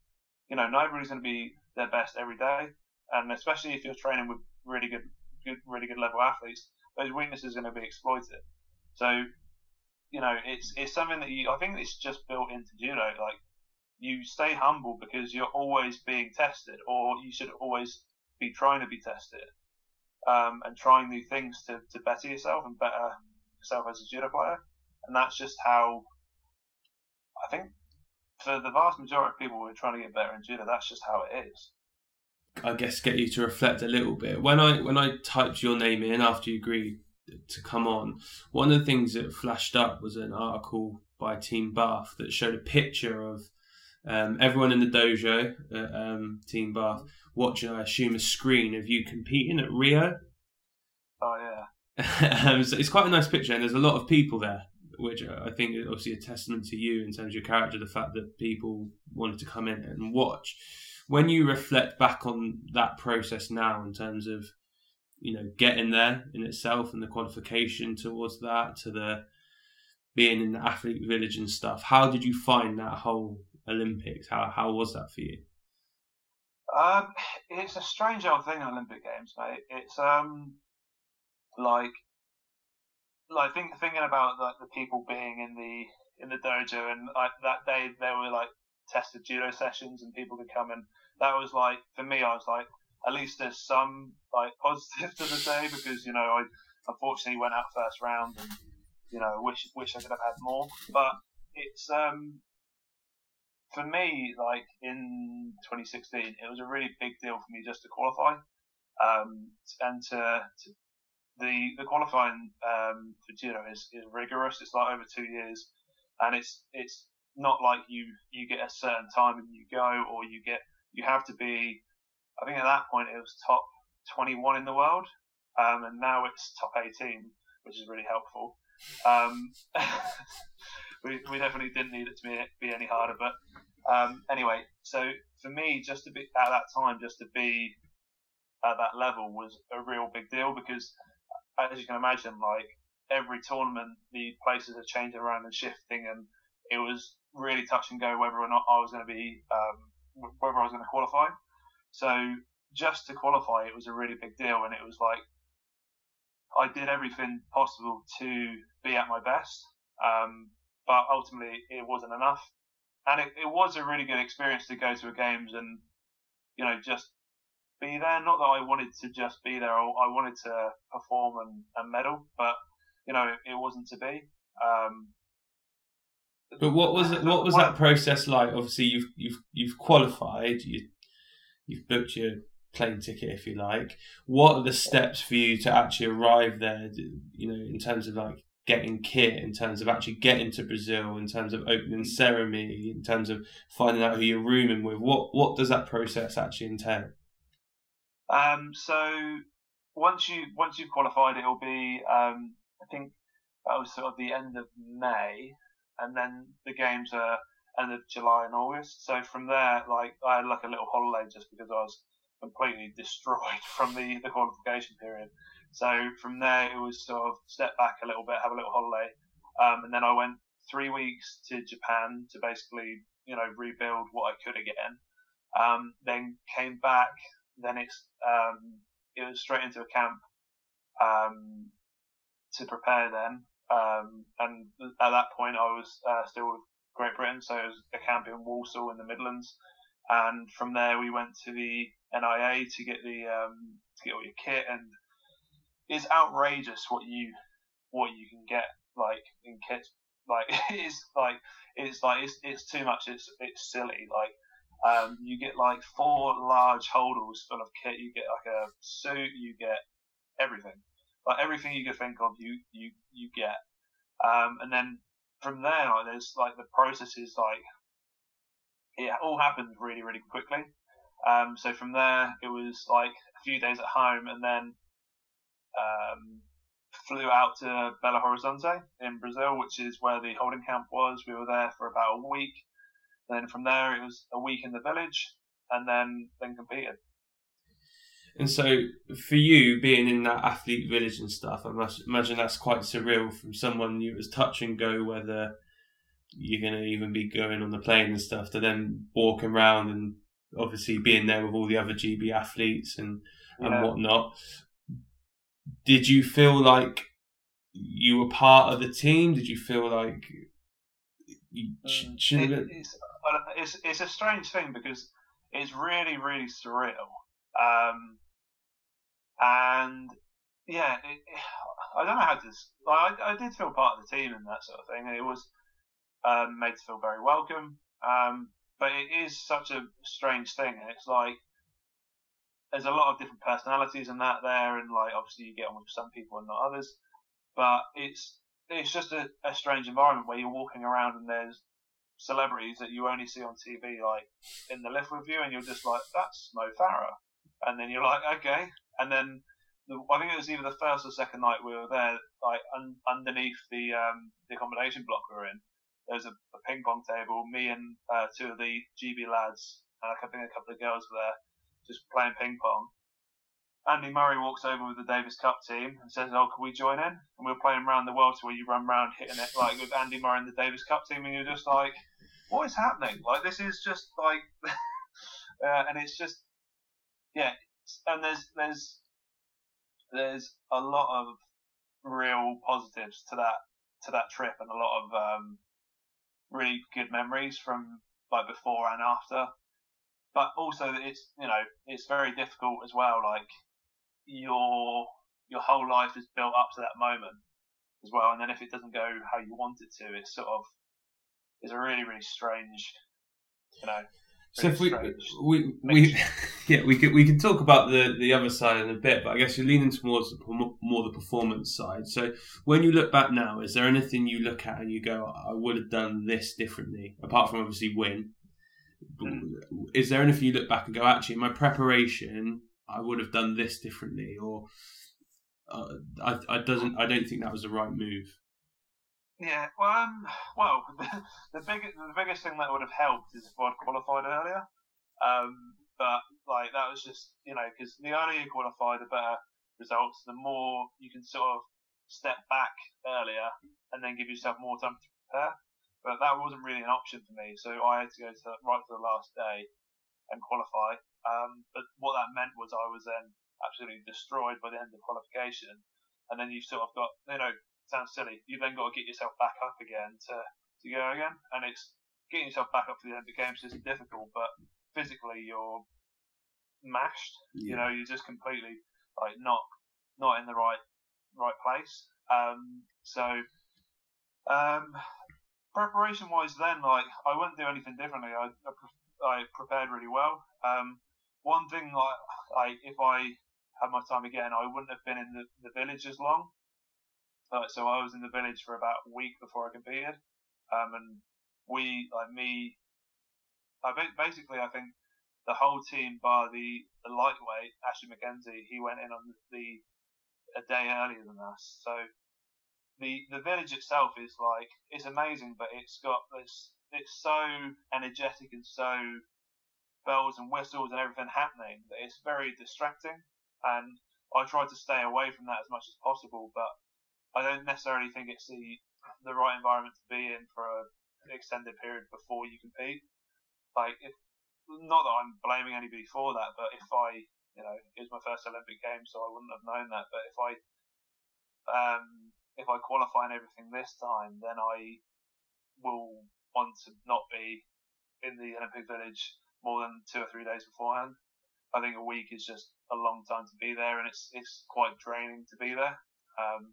B: you know nobody's going to be their best every day, and especially if you're training with really good, good really good level athletes, those weaknesses are going to be exploited. So you know, it's it's something that you I think it's just built into judo. Like you stay humble because you're always being tested, or you should always be trying to be tested, um, and trying new things to, to better yourself and better yourself as a judo player. And that's just how I think for the vast majority of people who are trying to get better in judo, that's just how it is.
A: I guess get you to reflect a little bit. When I when I typed your name in after you agreed to come on, one of the things that flashed up was an article by Team Bath that showed a picture of um, everyone in the dojo at um, Team Bath watching, I assume, a screen of you competing at Rio.
B: Oh yeah.
A: um, so it's quite a nice picture, and there's a lot of people there, which I think is obviously a testament to you in terms of your character. The fact that people wanted to come in and watch. When you reflect back on that process now, in terms of you know getting there in itself and the qualification towards that to the being in the athlete village and stuff how did you find that whole olympics? How how was that for you?
B: Um it's a strange old thing olympic games mate. It's um like like think, thinking about like the people being in the in the dojo and like that day there were like tested judo sessions and people could come and that was like for me i was like at least there's some like positive to the day because you know I unfortunately went out first round and you know wish wish I could have had more. But it's um for me, like in 2016, it was a really big deal for me just to qualify, um, and to, to the the qualifying um, for judo is, is rigorous. It's like over two years, and it's it's not like you you get a certain time and you go, or you get you have to be. I think at that point it was top 21 in the world, um, and now it's top 18, which is really helpful. Um, we, we definitely didn't need it to be, be any harder, but um, anyway, so for me, just to be at that time, just to be at that level was a real big deal because, as you can imagine, like every tournament, the places are changing around and shifting, and it was really touch and go whether or not I was going to be um, whether I was going to qualify. So just to qualify, it was a really big deal, and it was like I did everything possible to be at my best, um, but ultimately it wasn't enough. And it, it was a really good experience to go to a games and you know just be there. Not that I wanted to just be there; I wanted to perform and, and medal, but you know it, it wasn't to be. Um,
A: but what was it, what was that process like? Obviously, you've you've you've qualified. You you've booked your plane ticket, if you like. What are the steps for you to actually arrive there? You know, in terms of like getting kit, in terms of actually getting to Brazil, in terms of opening ceremony, in terms of finding out who you're rooming with. What what does that process actually entail?
B: Um, so once you once you've qualified, it'll be um, I think that was sort of the end of May, and then the games are end of July and August. So from there, like I had like a little holiday just because I was completely destroyed from the, the qualification period. So from there, it was sort of step back a little bit, have a little holiday, um, and then I went three weeks to Japan to basically, you know, rebuild what I could again. Um, then came back. Then it's um, it was straight into a camp um, to prepare. Then um, and at that point, I was uh, still with Great Britain, so it was a camp in Walsall in the Midlands. And from there, we went to the NIA to get the um, to get all your kit, and it's outrageous what you what you can get like in kits. Like it's like it's like it's, it's too much. It's it's silly. Like um, you get like four large holdalls full of kit. You get like a suit. You get everything. Like everything you could think of, you you you get. Um, and then from there, like, there's like the process is like it all happens really really quickly. Um, so from there, it was like a few days at home, and then um, flew out to Belo Horizonte in Brazil, which is where the holding camp was. We were there for about a week. Then from there, it was a week in the village, and then then competed.
A: And so, for you being in that athlete village and stuff, I must imagine that's quite surreal from someone you was touch and go whether you're going to even be going on the plane and stuff to then walking around and obviously being there with all the other GB athletes and and yeah. whatnot. Did you feel like you were part of the team? Did you feel like you
B: mm, it, it's, it's, it's a strange thing because it's really really surreal. Um, and yeah, it, I don't know how to. I, I did feel part of the team and that sort of thing, and it was um, made to feel very welcome. Um, but it is such a strange thing, and it's like there's a lot of different personalities in that there, and like obviously you get on with some people and not others. But it's it's just a, a strange environment where you're walking around and there's celebrities that you only see on TV, like in the lift with you, and you're just like, that's Mo Farah, and then you're like, okay, and then the, I think it was either the first or second night we were there, like un, underneath the um, the accommodation block we were in there was a, a ping pong table. Me and uh, two of the GB lads, and I think a couple of girls were there, just playing ping pong. Andy Murray walks over with the Davis Cup team and says, "Oh, can we join in?" And we are playing around the world, so where you run around hitting it like with Andy Murray and the Davis Cup team, and you're just like, "What is happening?" Like this is just like, uh, and it's just, yeah. And there's there's there's a lot of real positives to that to that trip, and a lot of um, really good memories from like before and after. But also, it's you know it's very difficult as well. Like your your whole life is built up to that moment as well, and then if it doesn't go how you want it to, it's sort of it's a really really strange you know.
A: So if we, we, we, yeah, we can we can talk about the the other side in a bit, but I guess you're leaning towards the, more the performance side. So when you look back now, is there anything you look at and you go, I would have done this differently, apart from obviously win? Mm. Is there anything you look back and go, actually, my preparation, I would have done this differently, or uh, I, I doesn't, I don't think that was the right move.
B: Yeah, well, um, well, the, the biggest the biggest thing that would have helped is if I'd qualified earlier. Um, but like that was just you know because the earlier you qualify, the better results. The more you can sort of step back earlier and then give yourself more time to prepare. But that wasn't really an option for me, so I had to go to right to the last day and qualify. Um, but what that meant was I was then absolutely destroyed by the end of qualification, and then you've sort of got you know sounds silly. You then got to get yourself back up again to, to go again, and it's getting yourself back up for the end of the games isn't difficult, but physically you're mashed. Yeah. You know, you're just completely like not not in the right right place. Um, so um, preparation wise, then like I wouldn't do anything differently. I I, I prepared really well. Um, one thing like I if I had my time again, I wouldn't have been in the, the village as long. So I was in the village for about a week before I competed, um, and we, like me, I basically I think the whole team, bar the, the lightweight Ashley McKenzie, he went in on the a day earlier than us. So the the village itself is like it's amazing, but it's got this it's so energetic and so bells and whistles and everything happening that it's very distracting. And I try to stay away from that as much as possible, but I don't necessarily think it's the the right environment to be in for a, an extended period before you compete. Like, if not that I'm blaming anybody for that, but if I, you know, it was my first Olympic game, so I wouldn't have known that. But if I, um, if I qualify and everything this time, then I will want to not be in the Olympic Village more than two or three days beforehand. I think a week is just a long time to be there, and it's it's quite draining to be there. Um,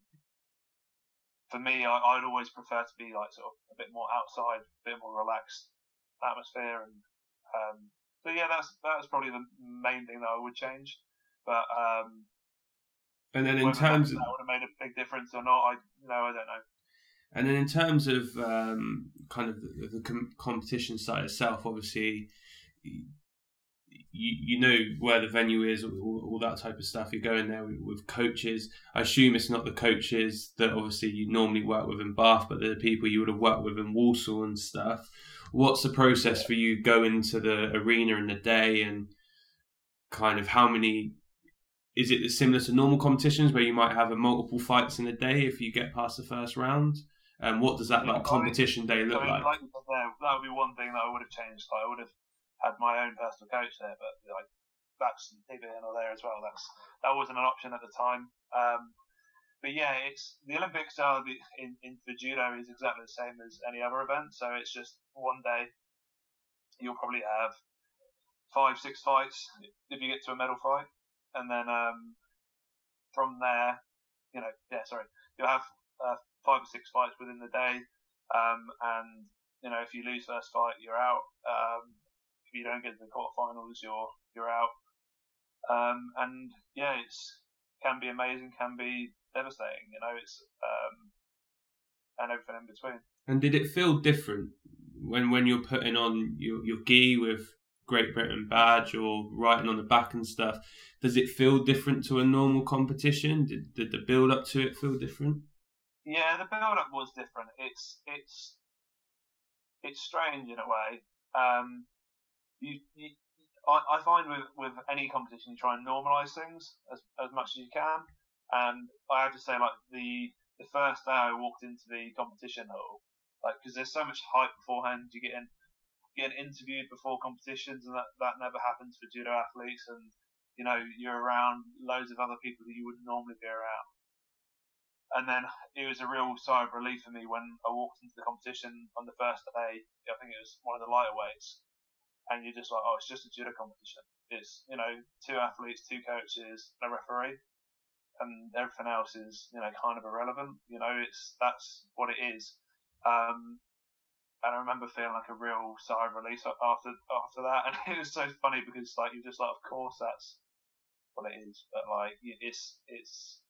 B: for me, I, would always prefer to be like sort of a bit more outside, a bit more relaxed atmosphere, and um, so yeah, that's that's probably the main thing that I would change. But um,
A: and then in terms
B: that,
A: of
B: that would have made a big difference or not, I no, I don't know.
A: And then in terms of um, kind of the, the com- competition side itself, obviously you, you know where the venue is, all, all that type of stuff. You're going there with, with, coaches. I assume it's not the coaches that obviously you normally work with in Bath, but the people you would have worked with in Walsall and stuff. What's the process for you going to the arena in the day and kind of how many? Is it similar to normal competitions where you might have a multiple fights in a day if you get past the first round? And what does that like competition day look I mean, like?
B: like that would be one thing that I would have changed. I would have had my own personal coach there, but like that's neither here nor there as well. That's that wasn't an option at the time. Um, but yeah, it's the Olympics are the, in, in for judo is exactly the same as any other event. So it's just one day. You'll probably have five, six fights if you get to a medal fight, and then um, from there, you know, yeah, sorry, you'll have uh, five or six fights within the day, um, and you know, if you lose first fight, you're out. Um, you don't get to the quarterfinals, you're you're out. Um, and yeah, it's can be amazing, can be devastating. You know, it's um, and everything in between.
A: And did it feel different when when you're putting on your your gi with Great Britain badge or writing on the back and stuff? Does it feel different to a normal competition? Did did the build up to it feel different?
B: Yeah, the build up was different. It's it's it's strange in a way. Um, you, you I, I find with, with any competition you try and normalise things as, as much as you can. And I have to say, like the the first day I walked into the competition hall, like because there's so much hype beforehand, you get in, get interviewed before competitions, and that that never happens for judo athletes. And you know you're around loads of other people that you wouldn't normally be around. And then it was a real sigh of relief for me when I walked into the competition on the first day. I think it was one of the lighter weights, and you're just like, oh, it's just a judo competition. It's you know two athletes, two coaches, a referee, and everything else is you know kind of irrelevant. You know, it's that's what it is. Um, and I remember feeling like a real sigh of release after after that. And it was so funny because like you're just like, of course that's what it is, but like it's it's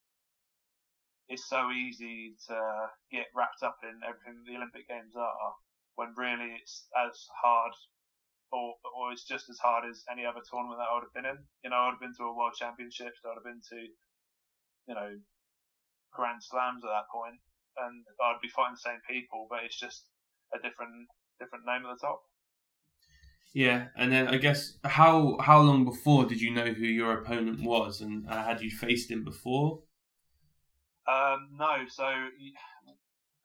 B: it's so easy to get wrapped up in everything the Olympic Games are, when really it's as hard or or it's just as hard as any other tournament that I would have been in. You know, I would have been to a World Championships, I would have been to, you know, Grand Slams at that point, and I'd be fighting the same people, but it's just a different different name at the top.
A: Yeah, and then I guess how how long before did you know who your opponent was, and uh, had you faced him before?
B: Um, no, so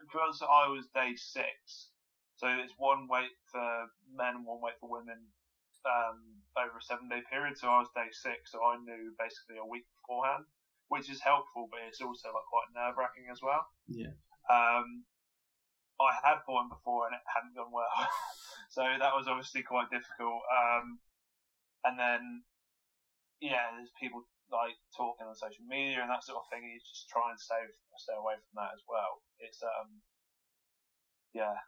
B: because I was day six, so it's one weight for men and one weight for women um, over a seven day period. So I was day six, so I knew basically a week beforehand, which is helpful, but it's also like quite nerve wracking as well.
A: Yeah.
B: Um, I had fought him before and it hadn't gone well, so that was obviously quite difficult. Um, and then, yeah, there's people like talking on social media and that sort of thing. And you just try and stay stay away from that as well. It's um, yeah,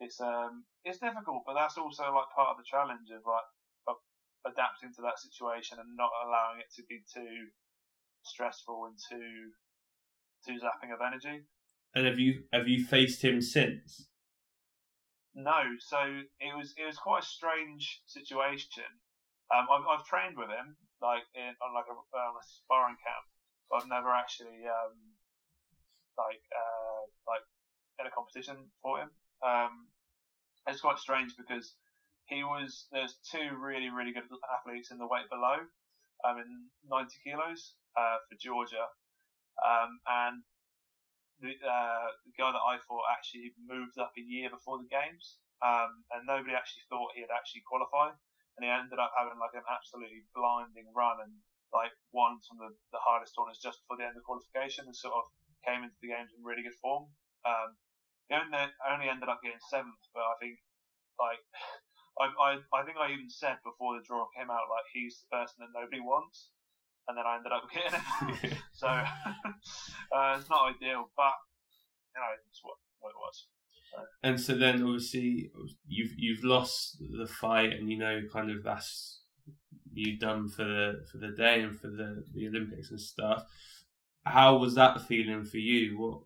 B: it's um, it's difficult, but that's also like part of the challenge of like of adapting to that situation and not allowing it to be too stressful and too too zapping of energy.
A: And have you have you faced him since?
B: No, so it was it was quite a strange situation. Um, I've, I've trained with him like in on like a, on a sparring camp, but I've never actually um, like uh, like in a competition for him. Um, it's quite strange because he was there's two really really good athletes in the weight below, um, in 90 kilos uh, for Georgia, um, and the, uh, the guy that I fought actually moved up a year before the games, um, and nobody actually thought he'd actually qualify, and he ended up having like an absolutely blinding run and like won some of the, the hardest tournaments just before the end of qualification and sort of came into the games in really good form. Um, he only, only ended up getting seventh, but I think like I, I I think I even said before the draw came out like he's the person that nobody wants and then I ended up getting it. so uh, it's not ideal, but you know, it's what, what it was. So.
A: And so then, obviously, you've you've lost the fight, and you know, kind of that's you done for the for the day and for the the Olympics and stuff. How was that feeling for you? What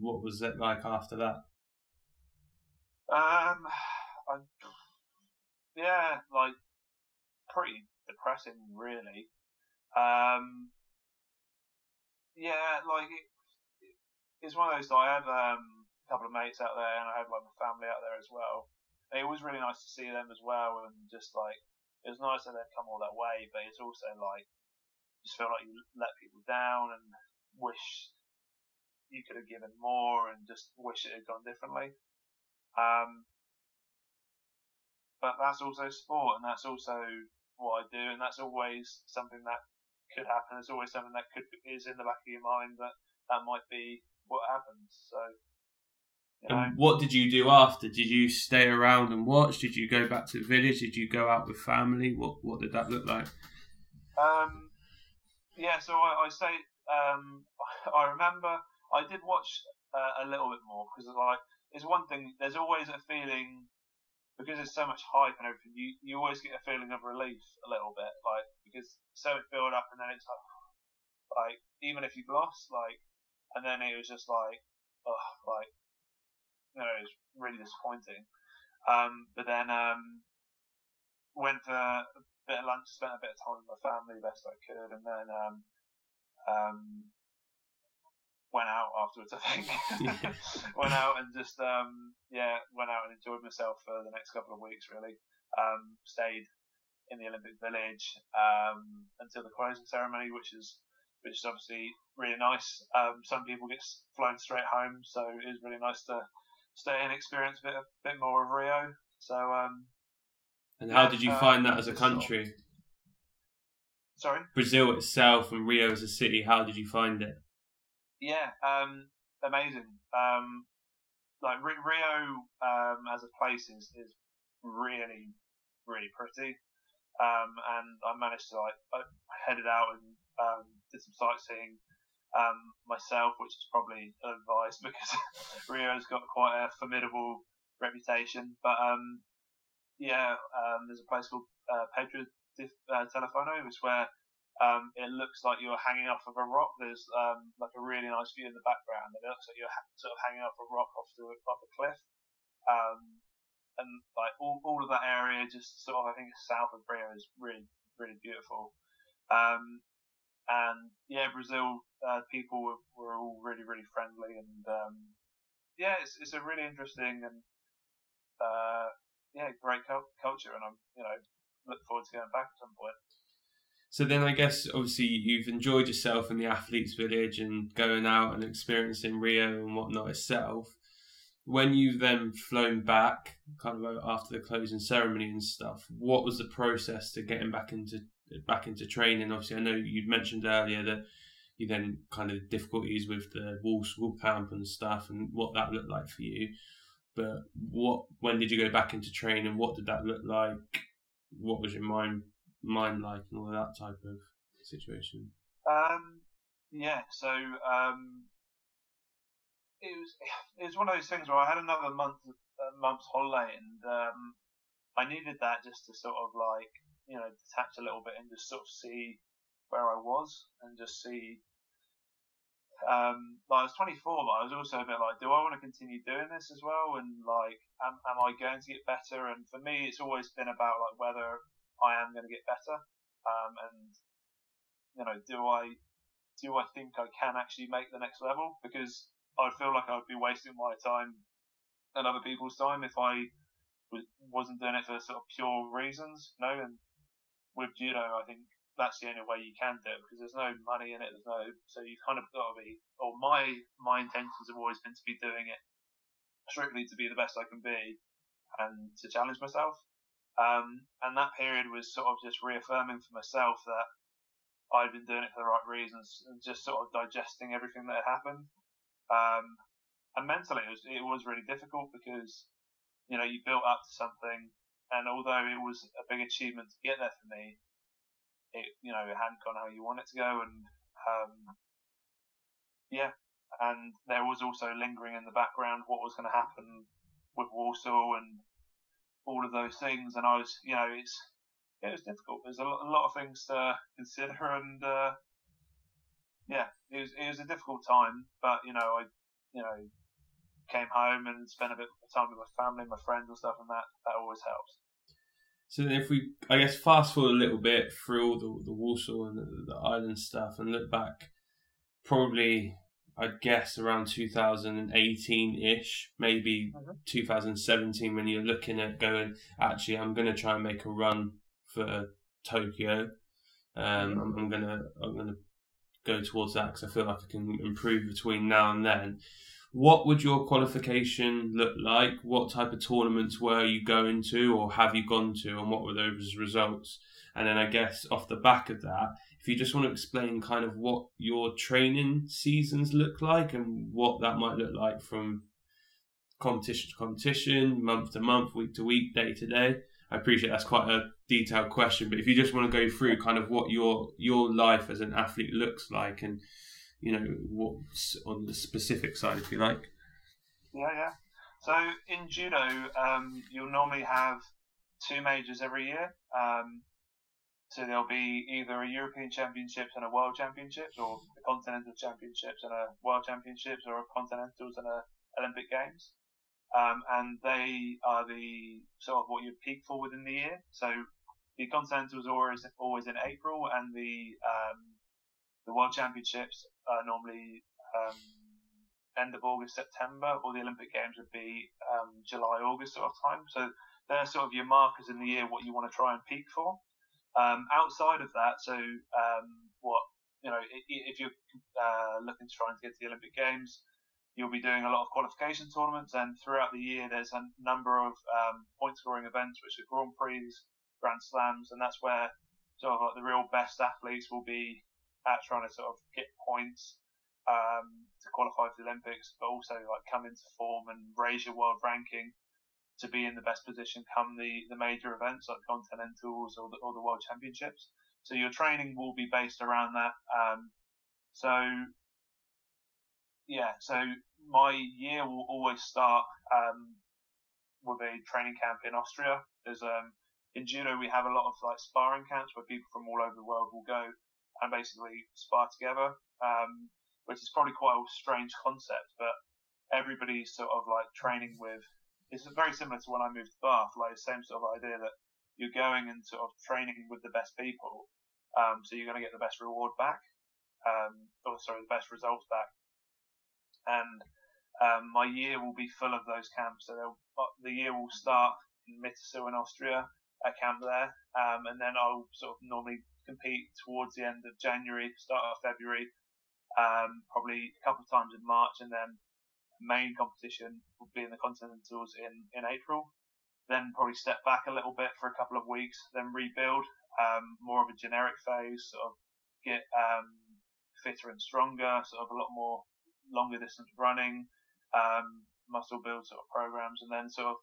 A: what was it like after that?
B: Um, I, yeah, like pretty depressing, really. Um, yeah, like it, it's one of those. I had um, a couple of mates out there, and I had like my family out there as well. it was really nice to see them as well, and just like it was nice that they'd come all that way. But it's also like just feel like you let people down and wish you could have given more, and just wish it had gone differently. Um, but that's also sport, and that's also what I do, and that's always something that could happen. There's always something that could is in the back of your mind that that might be what happens. So.
A: You know. And what did you do after? Did you stay around and watch? Did you go back to the village? Did you go out with family? What What did that look like?
B: Um, yeah, so I, I say um, I remember I did watch uh, a little bit more because like it's one thing. There's always a feeling because there's so much hype and everything, you, you always get a feeling of relief a little bit, like because so much build up and then it's like, like even if you've lost, like, and then it was just like, oh, like, you know, it was really disappointing. Um, but then um, went for a bit of lunch, spent a bit of time with my family best I could, and then um, um, went out afterwards. I think went out and just um, yeah, went out and enjoyed myself for the next couple of weeks. Really, um, stayed in the Olympic Village um, until the closing ceremony, which is which is obviously really nice. Um, some people get flown straight home, so it is really nice to stay and experience a bit, a bit more of Rio. So. Um,
A: and how did you uh, find that as a country?
B: Sorry.
A: Brazil itself and Rio as a city. How did you find it?
B: Yeah, um, amazing. Um, like Rio um, as a place is, is really, really pretty. Um, and I managed to like I headed out and um, did some sightseeing um, myself, which is probably advised because Rio's got quite a formidable reputation. But um, yeah, um, there's a place called uh, Pedro de uh, Telefono, which where um, it looks like you're hanging off of a rock. There's um, like a really nice view in the background, it looks like you're ha- sort of hanging off a rock off the off a cliff. Um, and like all, all of that area, just sort of I think south of Rio is really really beautiful. Um, and yeah, Brazil uh, people were, were all really really friendly, and um, yeah, it's it's a really interesting and uh, yeah great culture, and I'm you know look forward to going back at some point.
A: So then, I guess obviously you've enjoyed yourself in the athletes' village and going out and experiencing Rio and whatnot itself when you've then flown back, kind of uh, after the closing ceremony and stuff, what was the process to getting back into back into training? Obviously, I know you mentioned earlier that you then kind of difficulties with the Walsall camp and stuff, and what that looked like for you. But what when did you go back into training? What did that look like? What was your mind mind like, and all that type of situation?
B: Um, yeah, so um, it was it was one of those things where I had another month month's holiday and um, I needed that just to sort of like you know detach a little bit and just sort of see where I was and just see. Um, like I was 24, but I was also a bit like, do I want to continue doing this as well? And like, am, am I going to get better? And for me, it's always been about like whether I am going to get better. Um, and you know, do I do I think I can actually make the next level? Because I feel like I'd be wasting my time and other people's time if I was, wasn't doing it for sort of pure reasons. You know, and with judo, I think that's the only way you can do it because there's no money in it. There's no, so you kind of got to be. Or my my intentions have always been to be doing it strictly to be the best I can be and to challenge myself. Um, and that period was sort of just reaffirming for myself that I'd been doing it for the right reasons and just sort of digesting everything that had happened. Um, and mentally, it was, it was really difficult because, you know, you built up to something, and although it was a big achievement to get there for me, it, you know, it hadn't gone how you want it to go, and um, yeah, and there was also lingering in the background what was going to happen with Walsall and all of those things, and I was, you know, it's it was difficult. There's a lot, a lot of things to consider, and uh, yeah, it was it was a difficult time, but you know, I you know came home and spent a bit of time with my family, my friends, and stuff, and that that always helps.
A: So then if we, I guess, fast forward a little bit through all the the Walsall and the, the Ireland stuff, and look back, probably I'd guess around 2018 ish, maybe mm-hmm. 2017, when you're looking at going, actually, I'm going to try and make a run for Tokyo. Um, mm-hmm. I'm, I'm, gonna I'm gonna go towards that because I feel like I can improve between now and then. What would your qualification look like? What type of tournaments were you going to, or have you gone to, and what were those results? And then I guess off the back of that, if you just want to explain kind of what your training seasons look like and what that might look like from competition to competition, month to month, week to week, day to day. I appreciate that's quite a detailed question, but if you just want to go through kind of what your your life as an athlete looks like, and you know what's on the specific side, if you like.
B: Yeah, yeah. So in judo, um, you'll normally have two majors every year. Um, so there'll be either a European Championships and a World Championships, or a Continental Championships and a World Championships, or a Continentals and a Olympic Games um, and they are the sort of what you peak for within the year. So the Continental is always always in April, and the um, the World Championships are normally um, end of August, September, or the Olympic Games would be um, July, August sort of time. So they're sort of your markers in the year what you want to try and peak for. Um, outside of that, so um, what you know, if you're uh, looking to try and get to the Olympic Games, you'll be doing a lot of qualification tournaments, and throughout the year there's a number of um, point scoring events, which are Grand Prix, Grand Slams, and that's where sort of like the real best athletes will be at trying to sort of get points um, to qualify for the Olympics, but also like come into form and raise your world ranking to be in the best position come the, the major events like Continentals or the, or the World Championships. So your training will be based around that. Um, so yeah, so my year will always start um, with a training camp in Austria. There's um, in judo we have a lot of like sparring camps where people from all over the world will go and basically spar together, um, which is probably quite a strange concept, but everybody's sort of like training with. It's very similar to when I moved to Bath, like the same sort of idea that you're going and sort of training with the best people, um, so you're going to get the best reward back, um, or sorry, the best results back. And um, my year will be full of those camps. So uh, the year will start in Mittersill in Austria, a camp there, um, and then I'll sort of normally compete towards the end of January, start of February, um, probably a couple of times in March, and then main competition will be in the Continentals in, in April. Then probably step back a little bit for a couple of weeks, then rebuild, um, more of a generic phase, sort of get um, fitter and stronger, sort of a lot more longer distance running, um, muscle build sort of programs, and then sort of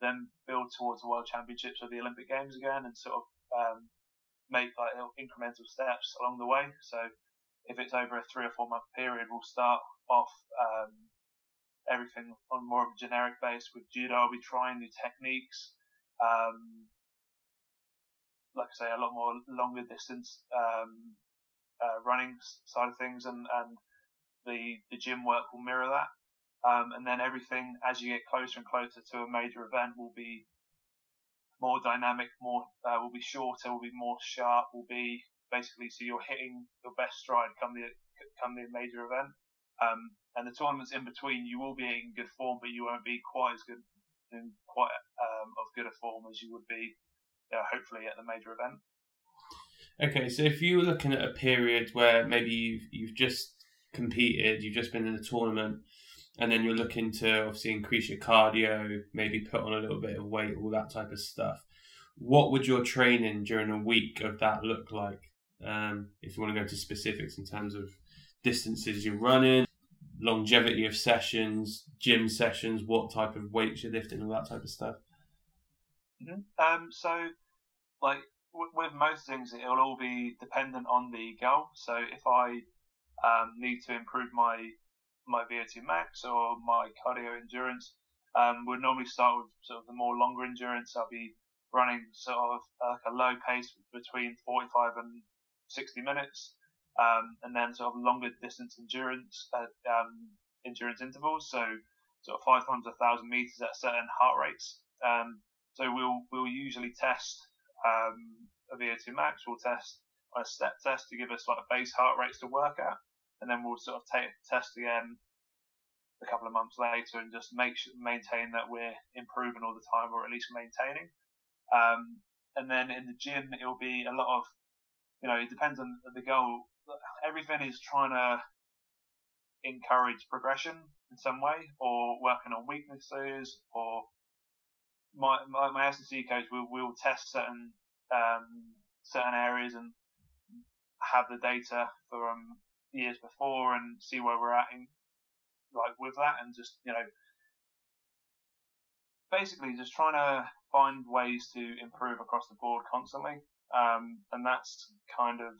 B: then build towards the World Championships or the Olympic Games again, and sort of um, make like incremental steps along the way. So if it's over a three or four month period, we'll start off um, everything on more of a generic base with judo. Be trying new techniques. Um, like I say, a lot more longer distance um, uh, running side of things, and, and the the gym work will mirror that. Um, and then everything as you get closer and closer to a major event will be more dynamic, more uh, will be shorter, will be more sharp, will be basically so you're hitting your best stride come the come the major event. Um, and the tournaments in between, you will be in good form, but you won't be quite as good in quite um, of good a form as you would be, uh, hopefully, at the major event.
A: Okay, so if you were looking at a period where maybe you've you've just competed, you've just been in a tournament, and then you're looking to obviously increase your cardio, maybe put on a little bit of weight, all that type of stuff. What would your training during a week of that look like? Um, if you want to go to specifics in terms of distances you're running, longevity of sessions, gym sessions, what type of weights you're lifting, all that type of stuff.
B: Mm-hmm. Um, so, like w- with most things, it'll all be dependent on the goal. So, if I um, need to improve my my VO2 max or my cardio endurance, um, we'll normally start with sort of the more longer endurance. I'll be running sort of like a low pace between 45 and 60 minutes, um, and then sort of longer distance endurance uh, um, endurance intervals. So sort of five times a thousand meters at certain heart rates. Um, so we'll we'll usually test um, a VO2 max. We'll test a step test to give us like a base heart rates to work at, and then we'll sort of test again a couple of months later and just make maintain that we're improving all the time, or at least maintaining. Um, and then in the gym, it'll be a lot of you know, it depends on the goal. Everything is trying to encourage progression in some way, or working on weaknesses, or my my, my S&C coach will will test certain um, certain areas and have the data from years before and see where we're at in like with that, and just you know basically just trying to find ways to improve across the board constantly. Um, and that's kind of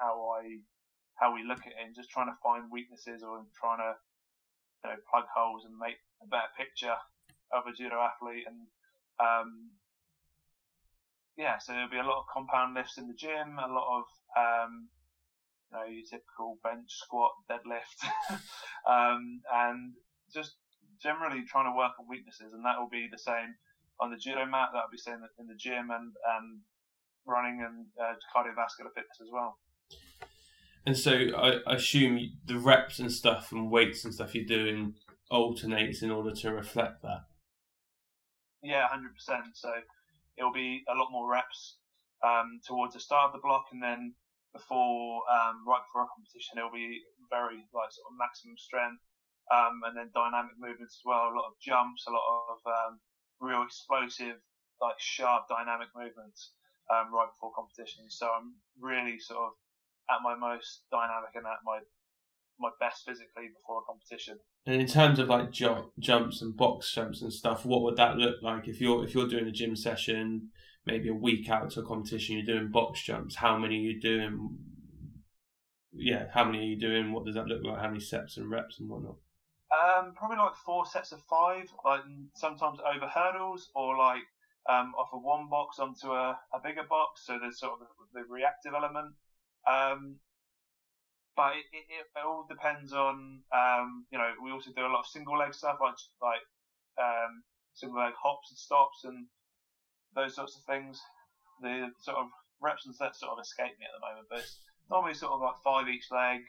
B: how I how we look at it, and just trying to find weaknesses or trying to you know plug holes and make a better picture of a judo athlete. And um, yeah, so there'll be a lot of compound lifts in the gym, a lot of um, you know your typical bench, squat, deadlift, um, and just generally trying to work on weaknesses, and that will be the same on the judo mat. That'll be same in the gym, and and running and uh, cardiovascular fitness as well.
A: And so I, I assume the reps and stuff and weights and stuff you're doing alternates in order to reflect that.
B: Yeah, hundred percent. So it'll be a lot more reps um, towards the start of the block, and then before um, right before a competition, it'll be very like sort of maximum strength, um, and then dynamic movements as well. A lot of jumps, a lot of um, real explosive, like sharp dynamic movements um, right before competition. So I'm really sort of at my most dynamic and at my my best physically before a competition.
A: And in terms of like jump, jumps and box jumps and stuff, what would that look like if you're if you're doing a gym session, maybe a week out to a competition, you're doing box jumps? How many are you doing? Yeah, how many are you doing? What does that look like? How many sets and reps and whatnot?
B: Um, probably like four sets of five, like sometimes over hurdles or like um, off of one box onto a, a bigger box. So there's sort of the, the reactive element. Um, but it, it, it, all depends on, um, you know, we also do a lot of single leg stuff like like um, single leg hops and stops and those sorts of things. The sort of reps and sets sort of escape me at the moment, but it's normally sort of like five each leg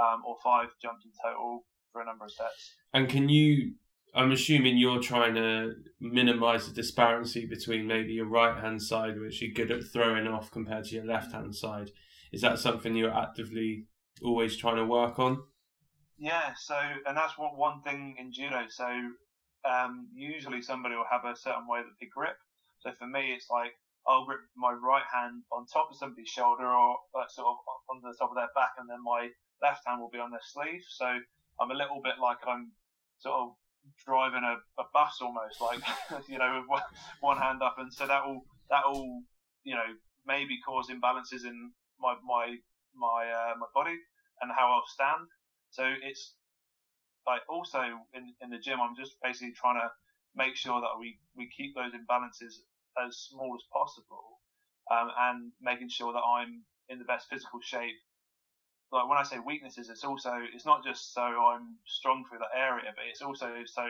B: um, or five jumps in total for a number of sets.
A: And can you? I'm assuming you're trying to minimise the disparity between maybe your right hand side, which you're good at throwing off, compared to your left hand side. Is that something you're actively always trying to work on?
B: Yeah. So, and that's what one thing in judo. So, um, usually somebody will have a certain way that they grip. So for me, it's like I'll grip my right hand on top of somebody's shoulder or uh, sort of on the top of their back, and then my left hand will be on their sleeve. So I'm a little bit like I'm sort of driving a, a bus almost, like you know, with one, one hand up, and so that will that will you know maybe cause imbalances in my my my uh, my body and how I'll stand. So it's like also in in the gym, I'm just basically trying to make sure that we we keep those imbalances as small as possible, um, and making sure that I'm in the best physical shape. Like when I say weaknesses, it's also it's not just so I'm strong through that area, but it's also so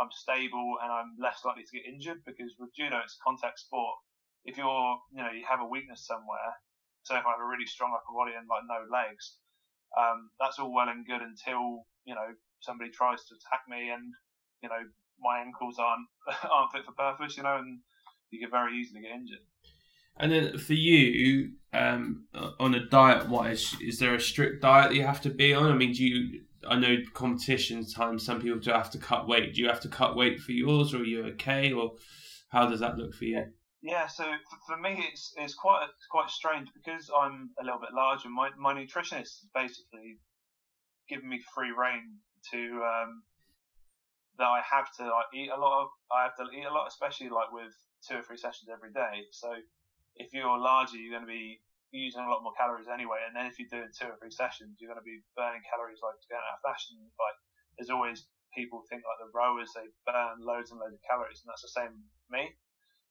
B: I'm stable and I'm less likely to get injured because with judo it's contact sport. If you're you know you have a weakness somewhere, so if I have a really strong upper body and like no legs, um, that's all well and good until you know somebody tries to attack me and you know my ankles aren't aren't fit for purpose, you know, and you can very easily get injured.
A: And then for you, um, on a diet wise, is there a strict diet that you have to be on? I mean, do you? I know competition times some people do have to cut weight. Do you have to cut weight for yours, or are you okay, or how does that look for you?
B: Yeah, so for me, it's it's quite quite strange because I'm a little bit larger. My my nutritionist is basically given me free reign to um, that I have to like eat a lot of. I have to eat a lot, especially like with two or three sessions every day. So if you're larger, you're going to be using a lot more calories anyway. And then if you're doing two or three sessions, you're going to be burning calories like going out of fashion. Like there's always people think like the rowers they burn loads and loads of calories, and that's the same me.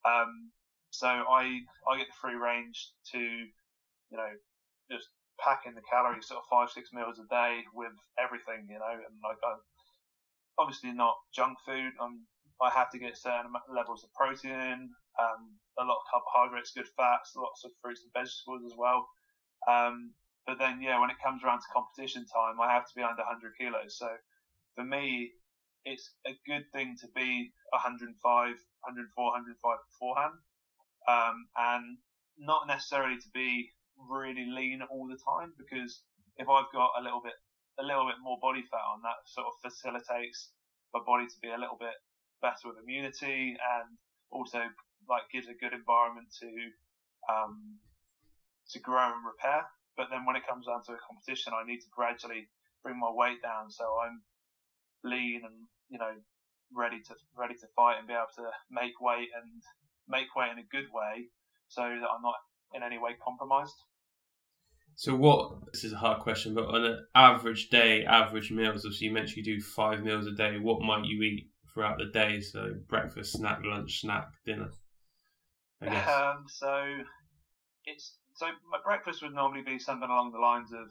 B: Um, so I I get the free range to you know just pack in the calories sort of five six meals a day with everything you know and like I, obviously not junk food. I'm I have to get certain levels of protein, um, a lot of carbohydrates, good fats, lots of fruits and vegetables as well. Um, but then, yeah, when it comes around to competition time, I have to be under 100 kilos. So for me, it's a good thing to be 105, 104, 105 beforehand, um, and not necessarily to be really lean all the time because if I've got a little bit a little bit more body fat on, that sort of facilitates my body to be a little bit better with immunity and also like gives a good environment to um, to grow and repair. But then when it comes down to a competition, I need to gradually bring my weight down so I'm lean and you know ready to ready to fight and be able to make weight and make weight in a good way so that I'm not in any way compromised.
A: So what? This is a hard question, but on an average day, average meals. Obviously, you mentioned you do five meals a day. What might you eat throughout the day. So breakfast, snack, lunch, snack, dinner.
B: Um, so it's so my breakfast would normally be something along the lines of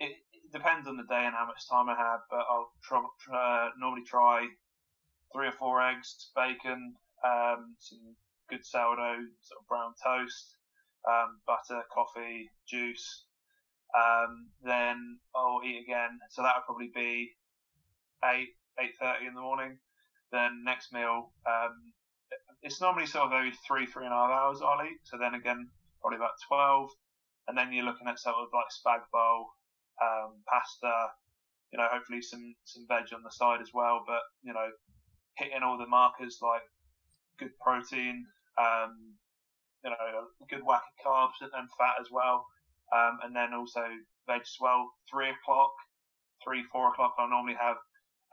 B: it, it depends on the day and how much time I have, but I'll try, try, normally try three or four eggs, bacon, um, some good sourdough, sort of brown toast, um, butter, coffee, juice. Um, then I'll eat again. So that would probably be eight, 8.30 in the morning. Then next meal, um, it's normally sort of every three, three and a half hours I'll eat. So then again, probably about 12. And then you're looking at sort of like spag bowl, um, pasta, you know, hopefully some, some veg on the side as well. But, you know, hitting all the markers like good protein, um, you know, good whack of carbs and fat as well. Um, and then also veg as well. Three o'clock, three, four o'clock, I normally have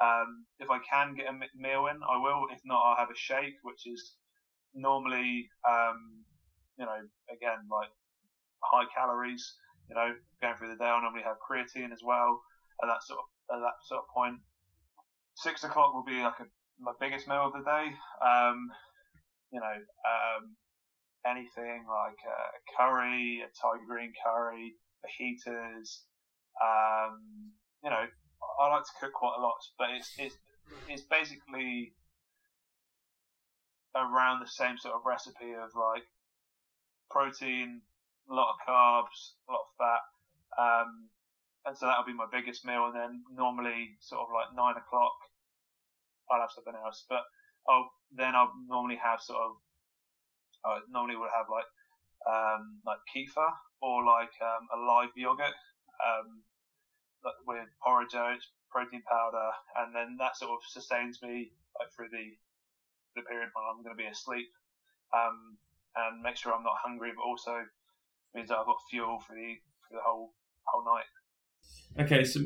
B: um, if I can get a meal in, I will. If not, I'll have a shake, which is normally, um, you know, again, like high calories. You know, going through the day, I normally have creatine as well at that sort of at that sort of point. six o'clock will be like a, my biggest meal of the day. Um, you know, um, anything like a curry, a Thai green curry, fajitas. Um, you know, I like to cook quite a lot, but it's it's it's basically around the same sort of recipe of like protein, a lot of carbs, a lot of fat. Um, and so that'll be my biggest meal. And then normally, sort of like nine o'clock, I'll have something else. But I'll then I'll normally have sort of I normally would have like um, like kefir or like um, a live yogurt um, with porridge oats, protein powder, and then that sort of sustains me like through the the period when I'm going to be asleep, um, and make sure I'm not hungry, but also means that I've got fuel for the for the whole whole night.
A: Okay, so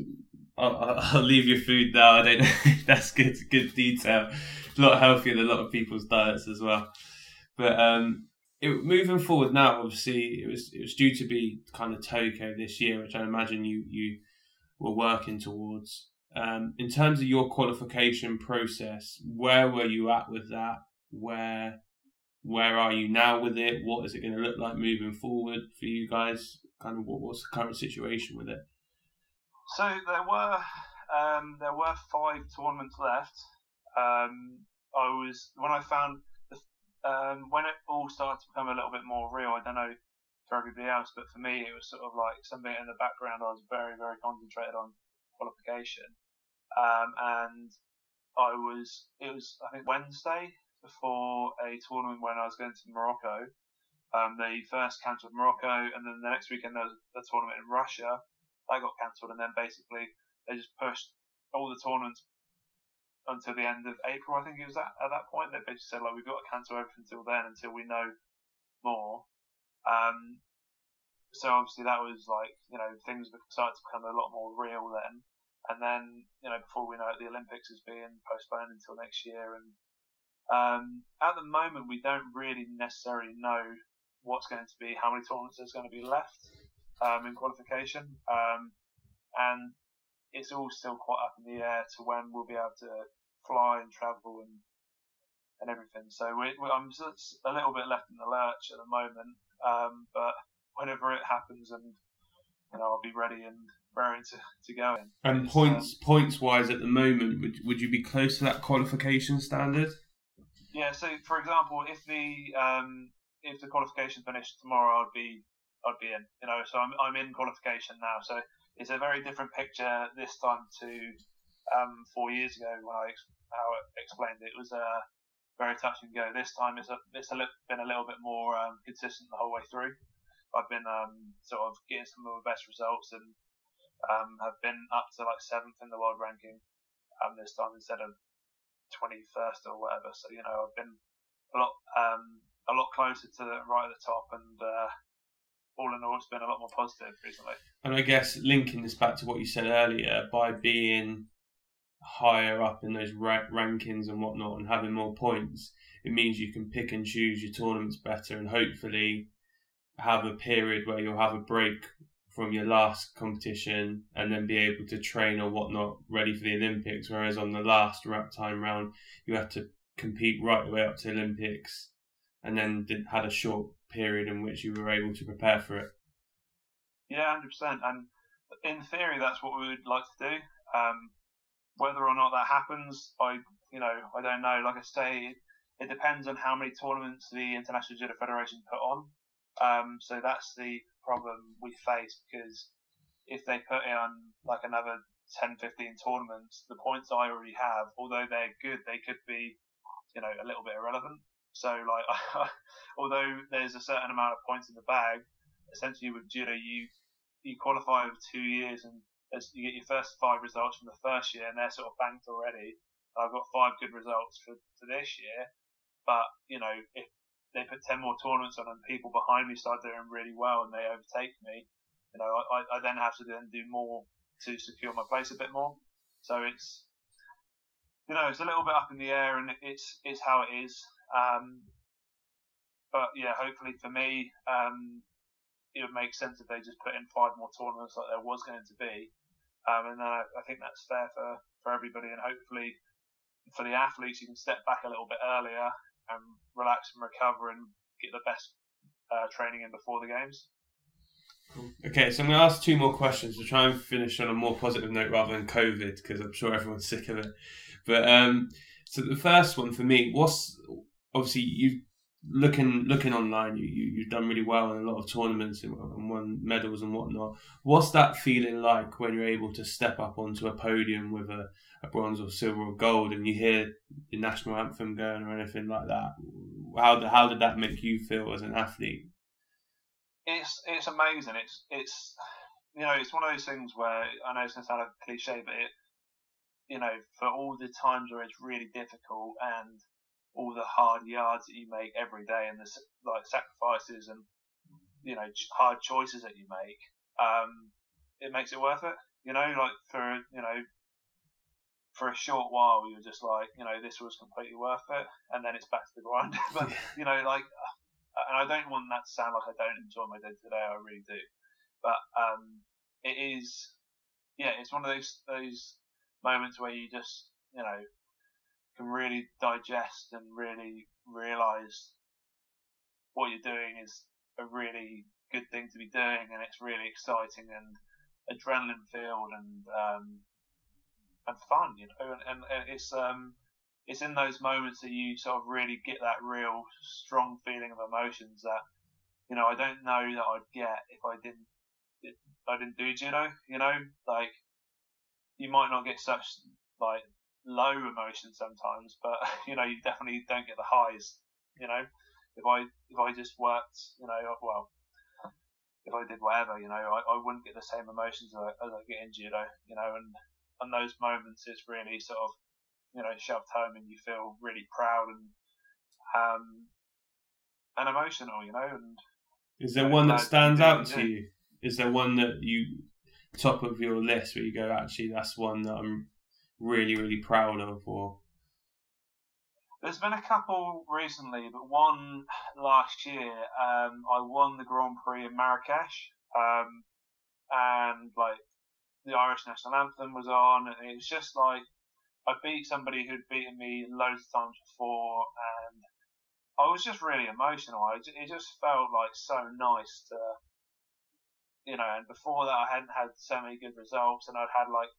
A: I'll, I'll leave your food there. I don't. that's good. Good detail. A lot healthier than a lot of people's diets as well. But um, it, moving forward now, obviously, it was it was due to be kind of Tokyo this year, which I imagine you you were working towards. Um, in terms of your qualification process, where were you at with that? Where where are you now with it? What is it going to look like moving forward for you guys? Kind of what, what's the current situation with it?
B: So there were um, there were five tournaments left. Um, I was when I found the, um, when it all started to become a little bit more real. I don't know for everybody else, but for me it was sort of like something in the background. I was very very concentrated on qualification, um, and I was it was I think Wednesday before a tournament when I was going to Morocco. Um, they first cancelled Morocco, and then the next weekend there was a tournament in Russia that got cancelled, and then basically they just pushed all the tournaments until the end of April. I think it was at, at that point. They basically said like we've got to cancel everything until then, until we know more. Um, so obviously that was like you know things started to become a lot more real then, and then you know before we know it, the Olympics is being postponed until next year, and um, at the moment we don't really necessarily know what's going to be, how many tournaments there's going to be left um, in qualification, um, and it's all still quite up in the air to when we'll be able to fly and travel and and everything. So we, we, I'm just a little bit left in the lurch at the moment, um, but whenever it happens, and you know, I'll be ready and raring to, to go in.
A: And points um, points wise at the moment, would would you be close to that qualification standard?
B: Yeah. So for example, if the um, if the qualification finished tomorrow, I'd be I'd be in. You know, so I'm I'm in qualification now. So it's a very different picture this time to um, four years ago when I how explained it. It was a very touch and go. This time it's a, it's a li- been a little bit more um, consistent the whole way through. I've been um, sort of getting some of the best results and um, have been up to like seventh in the world ranking um, this time instead of 21st or whatever. So you know I've been a lot um, a lot closer to the, right at the top and uh, all in all, it's been a lot more positive recently.
A: And I guess linking this back to what you said earlier, by being higher up in those ra- rankings and whatnot and having more points, it means you can pick and choose your tournaments better and hopefully have a period where you'll have a break from your last competition and then be able to train or whatnot ready for the Olympics. Whereas on the last wrap time round, you had to compete right the way up to Olympics and then did, had a short period in which you were able to prepare for it.
B: Yeah, hundred percent. And in theory, that's what we would like to do. Um, whether or not that happens, I you know I don't know. Like I say, it depends on how many tournaments the International Judo Federation put on. Um, so that's the problem we face because if they put in like another 10, 15 tournaments, the points I already have, although they're good, they could be, you know, a little bit irrelevant. So like, although there's a certain amount of points in the bag, essentially with judo you you qualify over two years and you get your first five results from the first year and they're sort of banked already. I've got five good results for, for this year, but you know if they put ten more tournaments on and people behind me start doing really well and they overtake me, you know I, I then have to then do more to secure my place a bit more. So it's you know it's a little bit up in the air and it's it's how it is. Um, but yeah, hopefully for me, um, it would make sense if they just put in five more tournaments like there was going to be. Um, and then I, I, think that's fair for for everybody, and hopefully for the athletes, you can step back a little bit earlier and relax and recover and get the best uh, training in before the games.
A: Okay, so I'm going to ask two more questions to try and finish on a more positive note rather than COVID, because I'm sure everyone's sick of it. But um, so the first one for me, what's obviously you looking looking online, you, you have done really well in a lot of tournaments and, and won medals and whatnot. What's that feeling like when you're able to step up onto a podium with a, a bronze or silver or gold, and you hear the national anthem going or anything like that? How how did that make you feel as an athlete?
B: It's it's amazing. It's it's you know it's one of those things where I know it's to sound like a cliche, but it you know for all the times where it's really difficult and all the hard yards that you make every day and the like sacrifices and you know hard choices that you make, um, it makes it worth it. You know, like for you know for a short while you're just like you know this was completely worth it, and then it's back to the grind. but you know, like, and I don't want that to sound like I don't enjoy my day today. I really do, but um, it is yeah, it's one of those those moments where you just you know can really digest and really realize what you're doing is a really good thing to be doing and it's really exciting and adrenaline filled and um, and fun, you know, and, and, and it's um it's in those moments that you sort of really get that real strong feeling of emotions that you know I don't know that I'd get if I didn't if I didn't do judo, you know, like you might not get such like low emotion sometimes, but you know, you definitely don't get the highs. You know, if I if I just worked, you know, well, if I did whatever, you know, I, I wouldn't get the same emotions as I, as I get in judo. You know, and and those moments it's really sort of you know shoved home, and you feel really proud and um and emotional. You know, and
A: is there one that stands out to you? Is there one that you top of your list where you go, actually, that's one that I'm really, really proud of? Or
B: there's been a couple recently, but one last year, um, I won the Grand Prix in Marrakesh, um, and like the Irish national anthem was on, and it was just like I beat somebody who'd beaten me loads of times before, and I was just really emotional. It just felt like so nice to, you know. And before that, I hadn't had so many good results, and I'd had like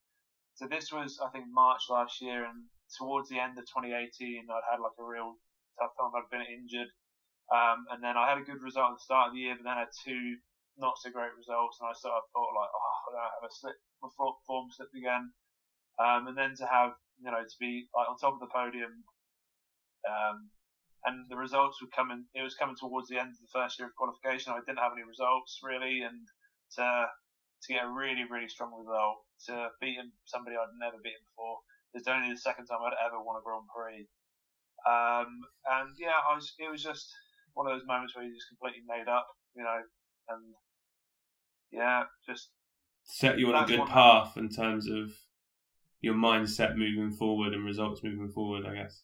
B: so this was, I think, March last year, and towards the end of 2018, I'd had like a real tough time. I'd been injured, um, and then I had a good result at the start of the year, but then I had two not so great results, and I sort of thought like, oh, I don't have a slip, my form slipped again, um, and then to have, you know, to be like on top of the podium, um, and the results were coming. It was coming towards the end of the first year of qualification. I didn't have any results really, and to to get a really really strong result to beating somebody I'd never beaten before. It's only the second time I'd ever won a Grand Prix. Um, and yeah, I was, it was just one of those moments where you just completely made up, you know, and yeah, just
A: set you on a good path in terms of your mindset moving forward and results moving forward, I guess.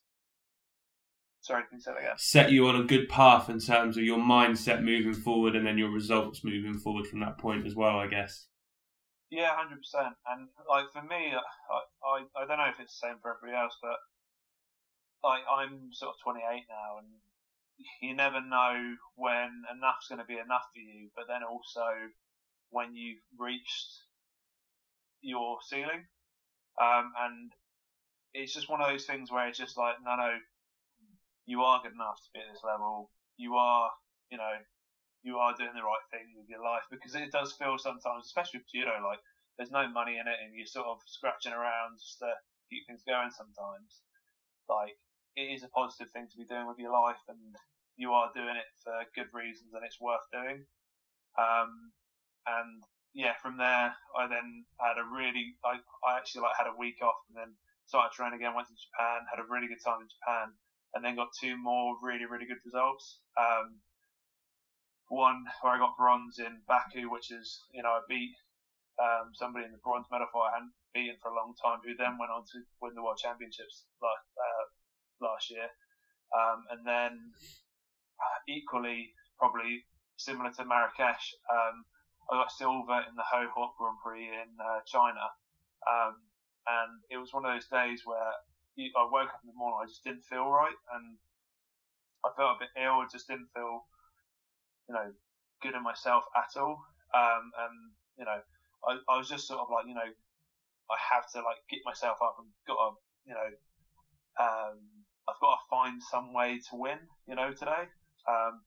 B: Sorry, can you say that again?
A: Set you on a good path in terms of your mindset moving forward and then your results moving forward from that point as well, I guess.
B: Yeah, hundred percent. And like for me, I, I I don't know if it's the same for everybody else, but like I'm sort of 28 now, and you never know when enough's going to be enough for you, but then also when you've reached your ceiling. Um, and it's just one of those things where it's just like, no, no, you are good enough to be at this level. You are, you know, you are doing the right thing with your life because it does feel sometimes, especially with judo, like there's no money in it and you're sort of scratching around just to keep things going sometimes. Like it is a positive thing to be doing with your life and you are doing it for good reasons and it's worth doing. Um, and yeah, from there I then had a really, I, I actually like had a week off and then started training again, went to Japan, had a really good time in Japan and then got two more really, really good results. Um, one where I got bronze in Baku, which is, you know, I beat um, somebody in the bronze medal fight I hadn't beaten for a long time, who then went on to win the World Championships last, uh, last year. Um, and then uh, equally, probably similar to Marrakesh, um, I got silver in the Hohhot Grand Prix in uh, China. Um, and it was one of those days where I woke up in the morning, I just didn't feel right, and I felt a bit ill. I just didn't feel, you know, good in myself at all. Um, and you know, I, I was just sort of like, you know, I have to like get myself up and got to, you know, um, I've got to find some way to win, you know, today. Um,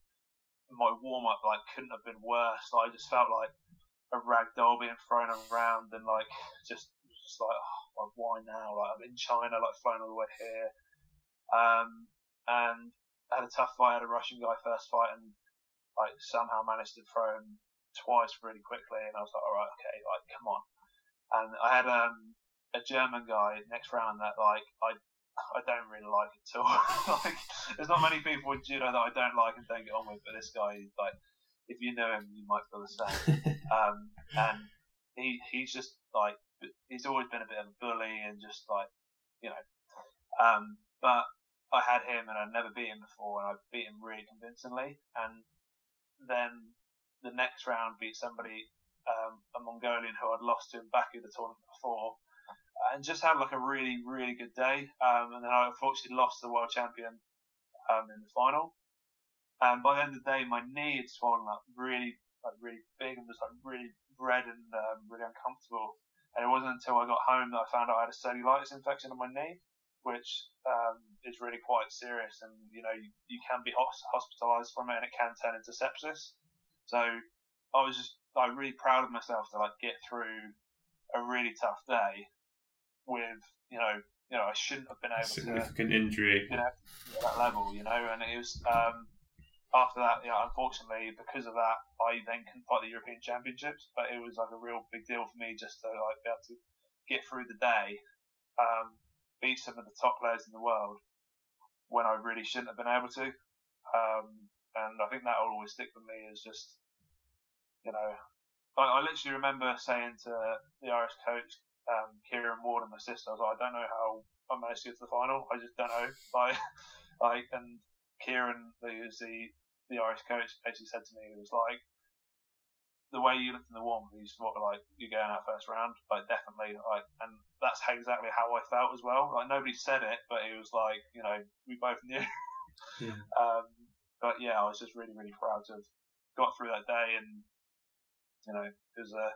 B: my warm up like couldn't have been worse. I just felt like a rag doll being thrown around and like just just like oh, like why now? Like I'm in China, like flying all the way here. Um, and I had a tough fight. I had a Russian guy first fight and like somehow managed to throw him twice really quickly. And I was like, all right, okay, like come on. And I had um, a German guy next round that like I I don't really like it at all. like, there's not many people in judo that I don't like and don't get on with, but this guy, like, if you know him, you might feel the same. um, and he he's just like he's always been a bit of a bully and just like you know. Um, but I had him and I'd never beat him before, and I beat him really convincingly. And then the next round beat somebody, um, a Mongolian who I'd lost to in Baku the tournament before, and just had like a really, really good day. Um, and then I unfortunately lost the world champion um, in the final. And by the end of the day, my knee had swollen up really, like really big and was like really red and um, really uncomfortable. And it wasn't until I got home that I found out I had a cellulitis infection on my knee, which um, is really quite serious. And you know, you, you can be hospitalised from it, and it can turn into sepsis. So I was just like really proud of myself to like get through a really tough day with you know you know I shouldn't have been able
A: significant
B: to, significant
A: injury
B: you know at that level you know and it was um, after that know unfortunately because of that I then couldn't fight the European Championships but it was like a real big deal for me just to like be able to get through the day um, beat some of the top players in the world when I really shouldn't have been able to um, and I think that will always stick with me as just you know I, I literally remember saying to the Irish coach um, Kieran Ward and my sister. I was like, I don't know how I managed to get to the final. I just don't know. Like, like, and Kieran, who's the the Irish coach, basically said to me, he was like, the way you looked in the warm, you like you're going out first round, like definitely, like, and that's exactly how I felt as well. Like nobody said it, but it was like, you know, we both knew.
A: yeah.
B: Um, but yeah, I was just really, really proud to have got through that day, and you know, it was a,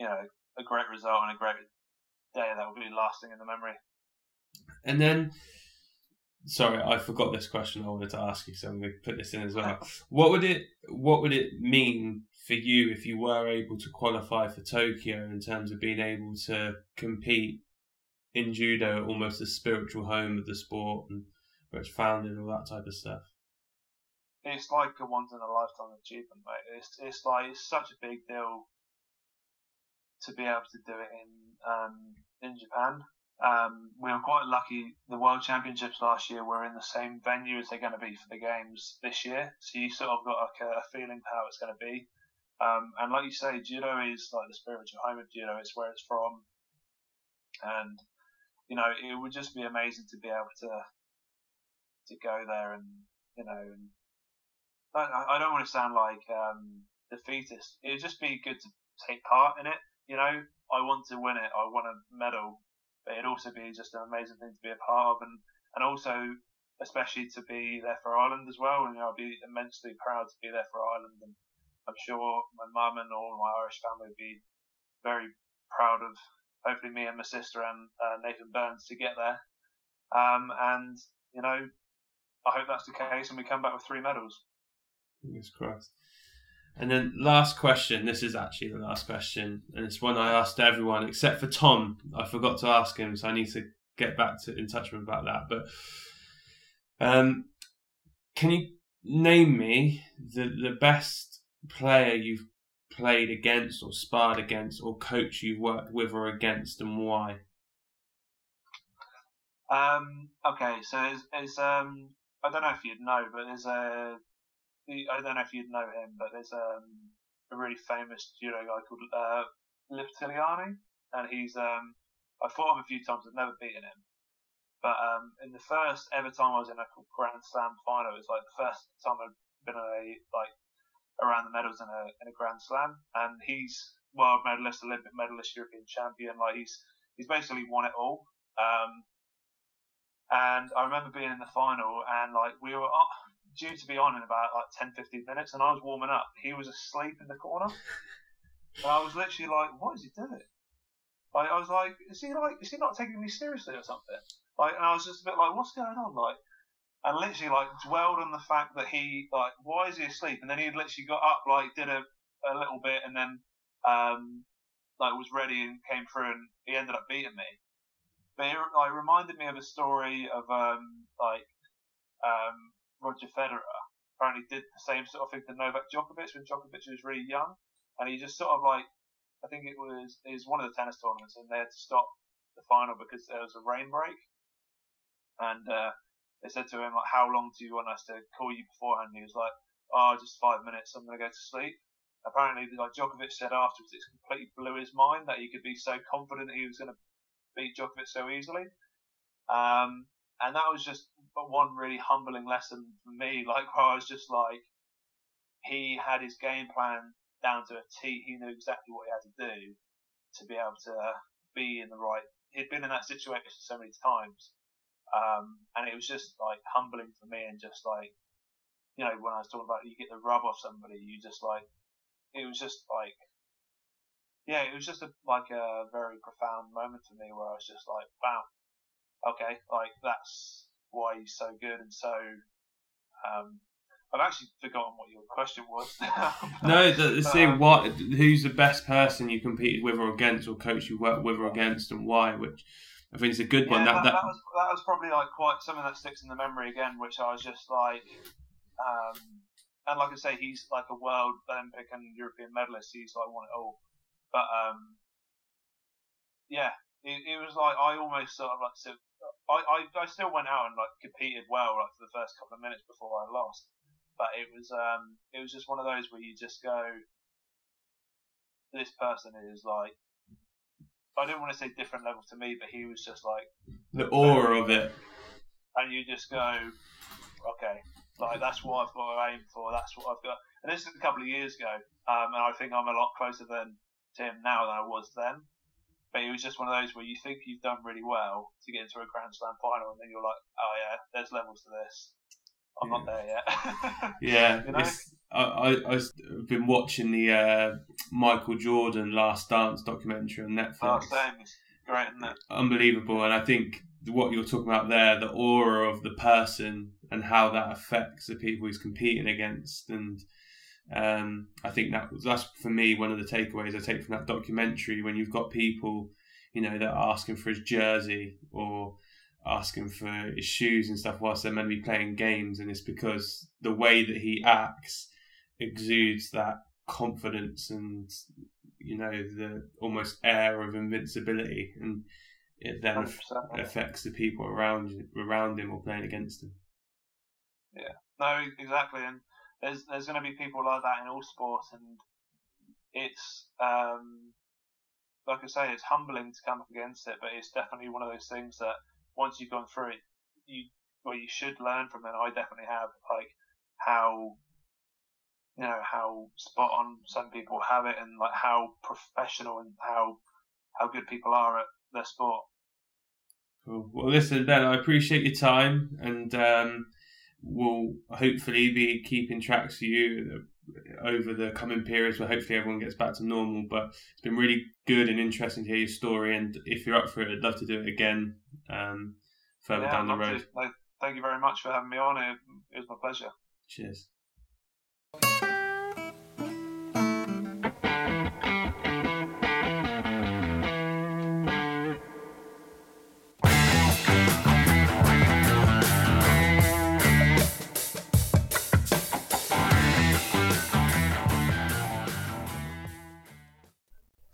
B: you know, a great result and a great day that will be lasting in the memory.
A: And then, sorry, I forgot this question I wanted to ask you, so I'm going to put this in as well. what would it What would it mean for you if you were able to qualify for Tokyo in terms of being able to compete in judo, almost a spiritual home of the sport and where it's founded and all that type of stuff?
B: It's like a once in a lifetime achievement, mate. It's it's like it's such a big deal to be able to do it in um, in Japan. Um, we were quite lucky. The World Championships last year were in the same venue as they're going to be for the games this year, so you sort of got like a, feeling for how it's going to be. Um, and like you say, judo is like the spiritual home of judo. It's where it's from, and you know it would just be amazing to be able to to go there and you know. And I, I don't want to sound like um, defeatist. It would just be good to take part in it you know, I want to win it. I want a medal, but it'd also be just an amazing thing to be a part of, and and also especially to be there for Ireland as well. And you know, I'd be immensely proud to be there for Ireland, and I'm sure my mum and all my Irish family would be very proud of hopefully me and my sister and uh, Nathan Burns to get there. Um, and you know, I hope that's the case, and we come back with three medals.
A: Fingers crossed. And then last question. This is actually the last question, and it's one I asked everyone except for Tom. I forgot to ask him, so I need to get back to in touch with him about that. But um, can you name me the the best player you've played against, or sparred against, or coach you've worked with or against, and why?
B: Um, okay, so it's, it's um, I don't know if you'd know, but there's a I don't know if you'd know him, but there's um, a really famous judo guy called uh, and he's um, I fought him a few times. I've never beaten him, but um, in the first ever time I was in a Grand Slam final, it was like the first time I'd been a like around the medals in a in a Grand Slam, and he's world medalist, Olympic medalist, European champion. Like he's he's basically won it all. Um, and I remember being in the final, and like we were due to be on in about like 10, 15 minutes, and I was warming up. He was asleep in the corner, and I was literally like, "What is he doing?" Like I was like, "Is he like, is he not taking me seriously or something?" Like, and I was just a bit like, "What's going on?" Like, and literally like dwelled on the fact that he like, why is he asleep? And then he literally got up, like did a, a little bit, and then um, like was ready and came through, and he ended up beating me. But it like reminded me of a story of um, like um, Roger Federer. Apparently, did the same sort of thing to Novak Djokovic when Djokovic was really young, and he just sort of like I think it was it was one of the tennis tournaments, and they had to stop the final because there was a rain break, and uh, they said to him like, "How long do you want us to call you beforehand?" And he was like, "Oh, just five minutes. I'm gonna go to sleep." Apparently, like Djokovic said afterwards, it completely blew his mind that he could be so confident he was gonna beat Djokovic so easily. Um, and that was just one really humbling lesson for me. Like where I was just like, he had his game plan down to a T. He knew exactly what he had to do to be able to be in the right. He'd been in that situation so many times, um, and it was just like humbling for me and just like, you know, when I was talking about you get the rub off somebody, you just like, it was just like, yeah, it was just a, like a very profound moment for me where I was just like, wow, okay, like that's why he's so good and so. Um, I've actually forgotten what your question was.
A: no, the, the thing, um, what, who's the best person you competed with or against, or coach you worked with or against, and why? Which I think it's a good
B: yeah,
A: one.
B: That, that, that, was that was probably like quite something that sticks in the memory again, which I was just like, um, and like I say, he's like a world Olympic and European medalist. He's like won it all, but um, yeah, it, it was like I almost sort of like I, I, I still went out and like competed well like for the first couple of minutes before I lost, but it was um it was just one of those where you just go, this person is like, I didn't want to say different level to me, but he was just like
A: the aura of it,
B: and you just go, okay, like that's what I've got to aim for. That's what I've got. And this is a couple of years ago, um, and I think I'm a lot closer than to him now than I was then. But it was just one of those where you think you've done really well to get into a Grand Slam final, and then you're like, oh yeah, there's levels to this. I'm yeah. not there yet.
A: yeah, you know? I, I I've been watching the uh, Michael Jordan Last Dance documentary on Netflix.
B: Oh. Great, isn't it?
A: Unbelievable, and I think what you're talking about there, the aura of the person and how that affects the people he's competing against, and um, I think that that's for me one of the takeaways I take from that documentary. When you've got people, you know, that are asking for his jersey or asking for his shoes and stuff whilst they're meant to be playing games, and it's because the way that he acts exudes that confidence and you know the almost air of invincibility, and it then 100%. affects the people around around him or playing against him.
B: Yeah, no, exactly, and there's there's going to be people like that in all sports, and it's um, like I say, it's humbling to come up against it, but it's definitely one of those things that once you've gone through it, you well you should learn from it. I definitely have, like how you know how spot on some people have it, and like how professional and how how good people are at their sport.
A: Cool. Well, listen, Ben, I appreciate your time, and um, we'll hopefully be keeping tracks of you over the coming periods where hopefully everyone gets back to normal. But it's been really good and interesting to hear your story. And if you're up for it, I'd love to do it again um, further
B: yeah,
A: down the road.
B: thank you very much for having me on. It, it was my pleasure.
A: Cheers.